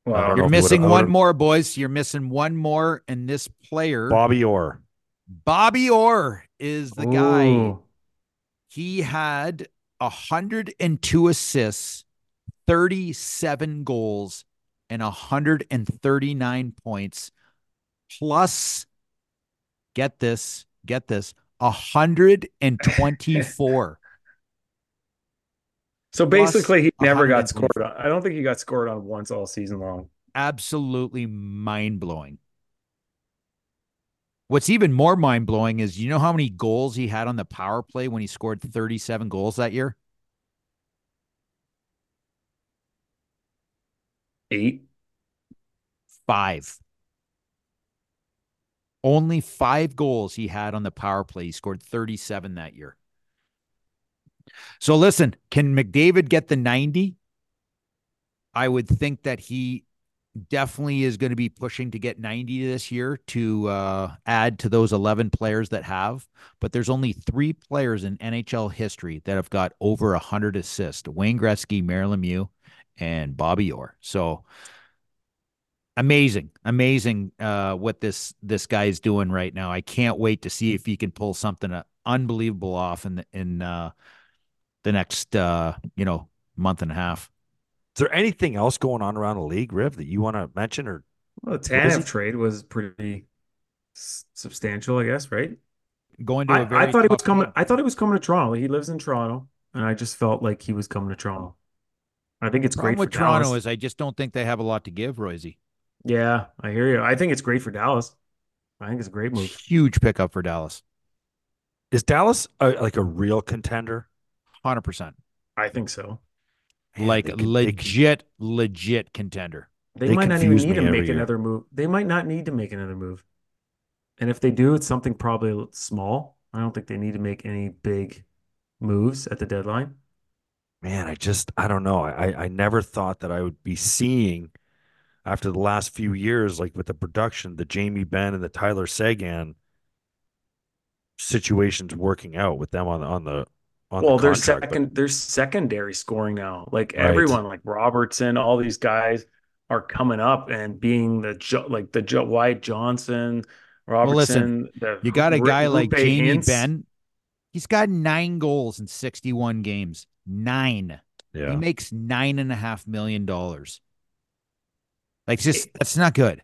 A: I
B: wow.
A: don't know
C: You're
A: if he would've-
C: missing one more, boys. You're missing one more, and this player,
A: Bobby Orr.
C: Bobby Orr, is the guy. He had 102 assists, 37 goals, and 139 points, plus, get this, get this, 124.
B: So basically, he never got scored on. I don't think he got scored on once all season long.
C: Absolutely mind blowing. What's even more mind blowing is you know how many goals he had on the power play when he scored 37 goals that year?
B: Eight.
C: Five. Only five goals he had on the power play. He scored 37 that year. So listen, can McDavid get the 90? I would think that he definitely is going to be pushing to get 90 this year to uh, add to those 11 players that have. But there's only three players in NHL history that have got over 100 assists Wayne Gretzky, Mario Lemieux, and Bobby Orr. So amazing, amazing uh, what this this guy is doing right now. I can't wait to see if he can pull something uh, unbelievable off in the, in uh, the next uh, you know month and a half.
A: Is there anything else going on around the league, Riv, that you want to mention? Or
B: Well, the Tanev trade was pretty s- substantial, I guess, right?
C: Going to a
B: I,
C: very
B: I thought he was coming.
C: team.
B: I thought he was coming to Toronto. He lives in Toronto, and I just felt like he was coming to Toronto. I think it's
C: Problem
B: great
C: with
B: for
C: Toronto
B: Dallas.
C: is I just don't think they have a lot to give, Royce.
B: Yeah, I hear you. I think it's great for Dallas. I think it's a great move.
C: Huge pickup for Dallas.
A: is Dallas a, like a real contender?
C: Hundred percent.
B: I think so.
C: Like
A: they could- they could-
C: legit, legit contender.
B: They,
A: They
B: might not even need to make
A: year.
B: another move. They might not need to make another move. And if they do, it's something probably small. I don't think they need to make any big moves at the deadline.
A: man, I just I don't know. I I never thought that I would be seeing after the last few years, like with the production, the Jamie Benn and the Tyler Seguin situations working out with them on the on the on
B: Well,
A: the
B: there's
A: contract. but-
B: second there's secondary scoring now. Like
A: Right.
B: everyone, like Robertson, all these guys are coming up and being the Jo- like the Joe Wyatt Johnston,
C: Well, listen,
B: Robertson. the
C: You got a
B: Ru-
C: guy like
B: Roope
C: Jamie
B: Hintz.
C: Benn. He's got nine goals in 61 games. Nine.
A: Yeah.
C: He makes nine and a half million dollars. Like, just that's not good.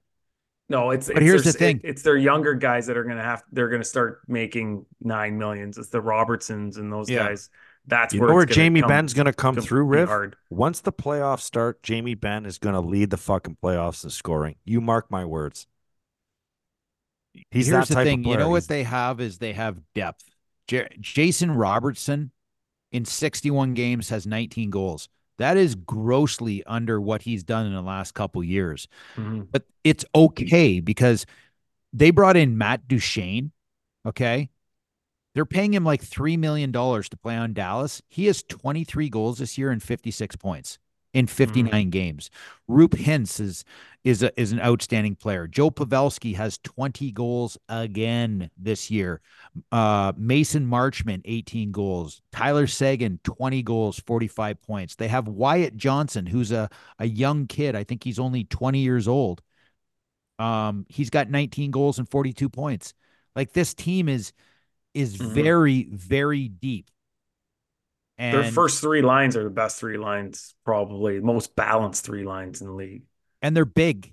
B: No, it's
C: But
B: it's
C: here's
B: their-
C: the thing.
B: it's their younger guys that are gonna have they're gonna start making nine millions. It's the Robertsons and those
C: Yeah.
B: guys. That's
A: You
B: where
A: where Jamie
B: come-
A: Benn's going to come
B: come
A: through,
B: be
A: Riv?
B: hard.
A: Once the playoffs start, Jamie Benn is going to lead the fucking playoffs in scoring. You mark my words. He's
C: Here's
A: that
C: the thing.
A: of
C: You know what they have is they have depth. J- Jason Robertson in 61 games has 19 goals. That is grossly under what he's done in the last couple years.
B: Mhm.
C: But it's okay because they brought in Matt Duchene. Okay. They're paying him like $3 million to play on Dallas. He has 23 goals this year and 56 points in 59 games. Roope Hintz is is a, is an outstanding player. Joe Pavelski has 20 goals again this year. Uh, Mason Marchment 18 goals. Tyler Seguin 20 goals, 45 points. They have Wyatt Johnston who's a a young kid. I think he's only 20 years old. Um, he's got 19 goals and 42 points. Like this team is is
B: Mhm.
C: very very deep. And
B: Their first three lines are the best three lines, probably most balanced three lines in the league.
C: and they're big.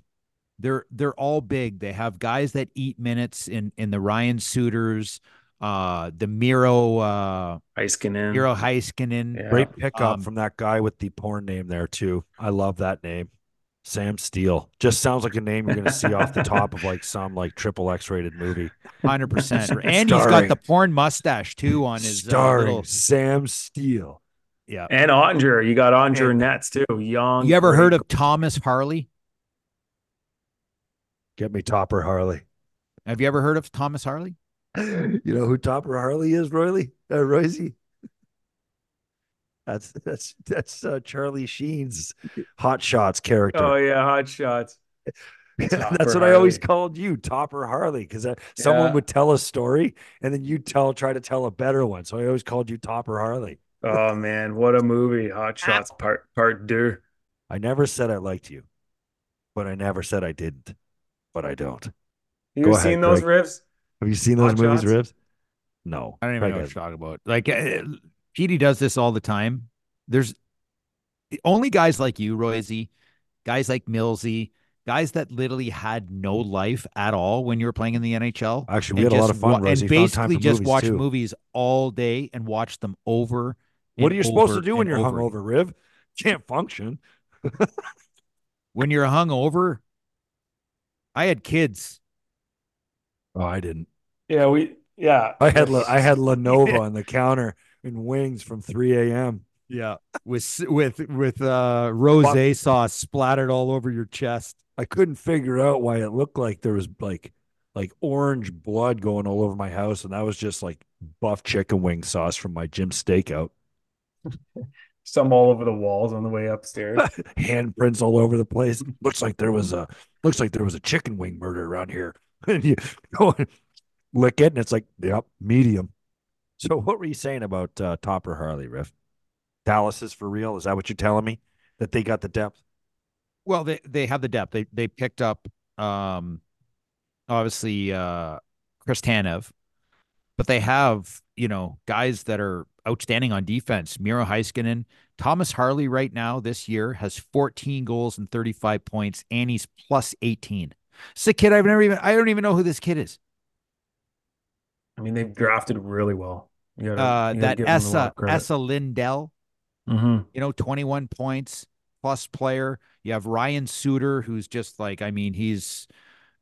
C: They're they're all big. They have guys that eat minutes in in the Ryan Suters, uh, the Miro uh
B: Heiskanen.
C: Miro Heiskanen.
B: Yeah.
A: Great pickup
C: Um,
A: from that guy with the porn name there too. I love that name. Sam Steel. Just sounds like a name you're gonna see off the top of like some like triple X rated movie.
C: Hundred percent. And he's got the porn mustache too on his uh,
A: Starring
C: little.
A: Sam Steel.
C: Yeah.
B: and Oettinger. You got Oettinger Nets too. Young.
C: You ever
B: great
C: heard of Thomas Harley?
A: Get me Topper Harley.
C: Have you ever heard of Thomas Harley?
A: You know who Topper Harley is, Royley? Uh, Royce? That's that's that's uh, Charlie Sheen's Hot Shots character.
B: Oh yeah, hot shots.
A: that's
B: Topper
A: what I always called you, Topper Harley, because someone
B: Yeah.
A: would tell a story and then you tell try to tell a better one. So I always called you Topper Harley.
B: Oh man, what a movie! Hot shots part part two.
A: I never said I liked you, but I never said I didn't. But I don't.
B: You
A: Go
B: seen
A: ahead,
B: those
A: Greg.
B: riffs?
A: Have you seen those
B: Hot
A: movies,
B: Shots?
A: Ribs? No.
C: I don't even
A: Craig
C: know what you're talking about. Like, uh, Petey does this all the time. There's only guys like you, Royzy, guys like Millsy, guys that literally had no life at all when you were playing in the NHL.
A: Actually, we had a lot of fun,
C: wa-
A: Royce.
C: and
A: You found time
C: basically just
A: movies,
C: watch
A: too.
C: movies all day and watch them over.
A: What are you supposed to do when you're
C: over.
A: hungover, Riv? Can't function.
C: When you're hungover, I had kids.
A: Oh, I didn't.
B: Yeah, we. Yeah,
A: I had La- I had La Nova on the counter and wings from 3 a.m.
C: Yeah, with with with uh rose sauce splattered all over your chest.
A: I couldn't figure out why it looked like there was like like orange blood going all over my house, and that was just like buff chicken wing sauce from my gym stakeout.
B: some all over the walls on the way upstairs.
A: Handprints all over the place. Looks like there was a looks like there was a chicken wing murder around here. And you go and lick it, and it's like, yep, medium. So what were you saying about uh, Topper Harley, Riff? Dallas is for real? Is that what you're telling me? That they got the depth?
C: Well, they they have the depth. They they picked up um obviously uh Chris Tanev, but they have, you know, guys that are outstanding on defense. Miro Heiskanen, Thomas Harley right now this year has 14 goals and 35 points, and he's plus 18. It's a kid I've never even I don't even know who this kid is.
B: I mean, they've drafted really well. Yeah,
C: Uh that
B: give them a lot Esa.
C: Esa Lindell.
B: Mhm.
C: you know, 21 points plus player. You have Ryan Suter, who's just like, I mean, he's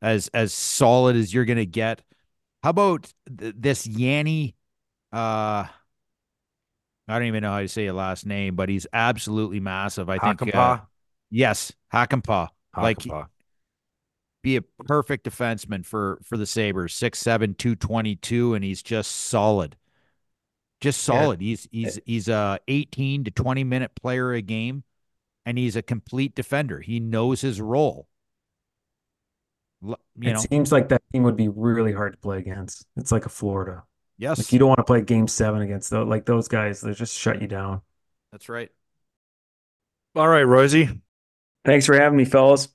C: as as solid as you're gonna get. How about th- this Jani? Uh, I don't even know how to say your last name, but he's absolutely massive. I think. Uh,
A: Hakanpää?
C: yes, Hakanpää. Like
A: Hakanpää.
C: Be a perfect defenseman for for the Sabres. 6'7", 222, and he's just solid. Just
B: Yeah.
C: solid. He's he's he's a 18 to 20 minute player a game, and he's a complete defender. He knows his role. L- You
B: it
C: know,
B: seems like that team would be really hard to play against. It's like a Florida.
C: yes,
B: Like you don't want to play game seven against those like those guys. They just shut you down.
C: that's right.
A: All right, Rosie.
B: Thanks for having me, fellas.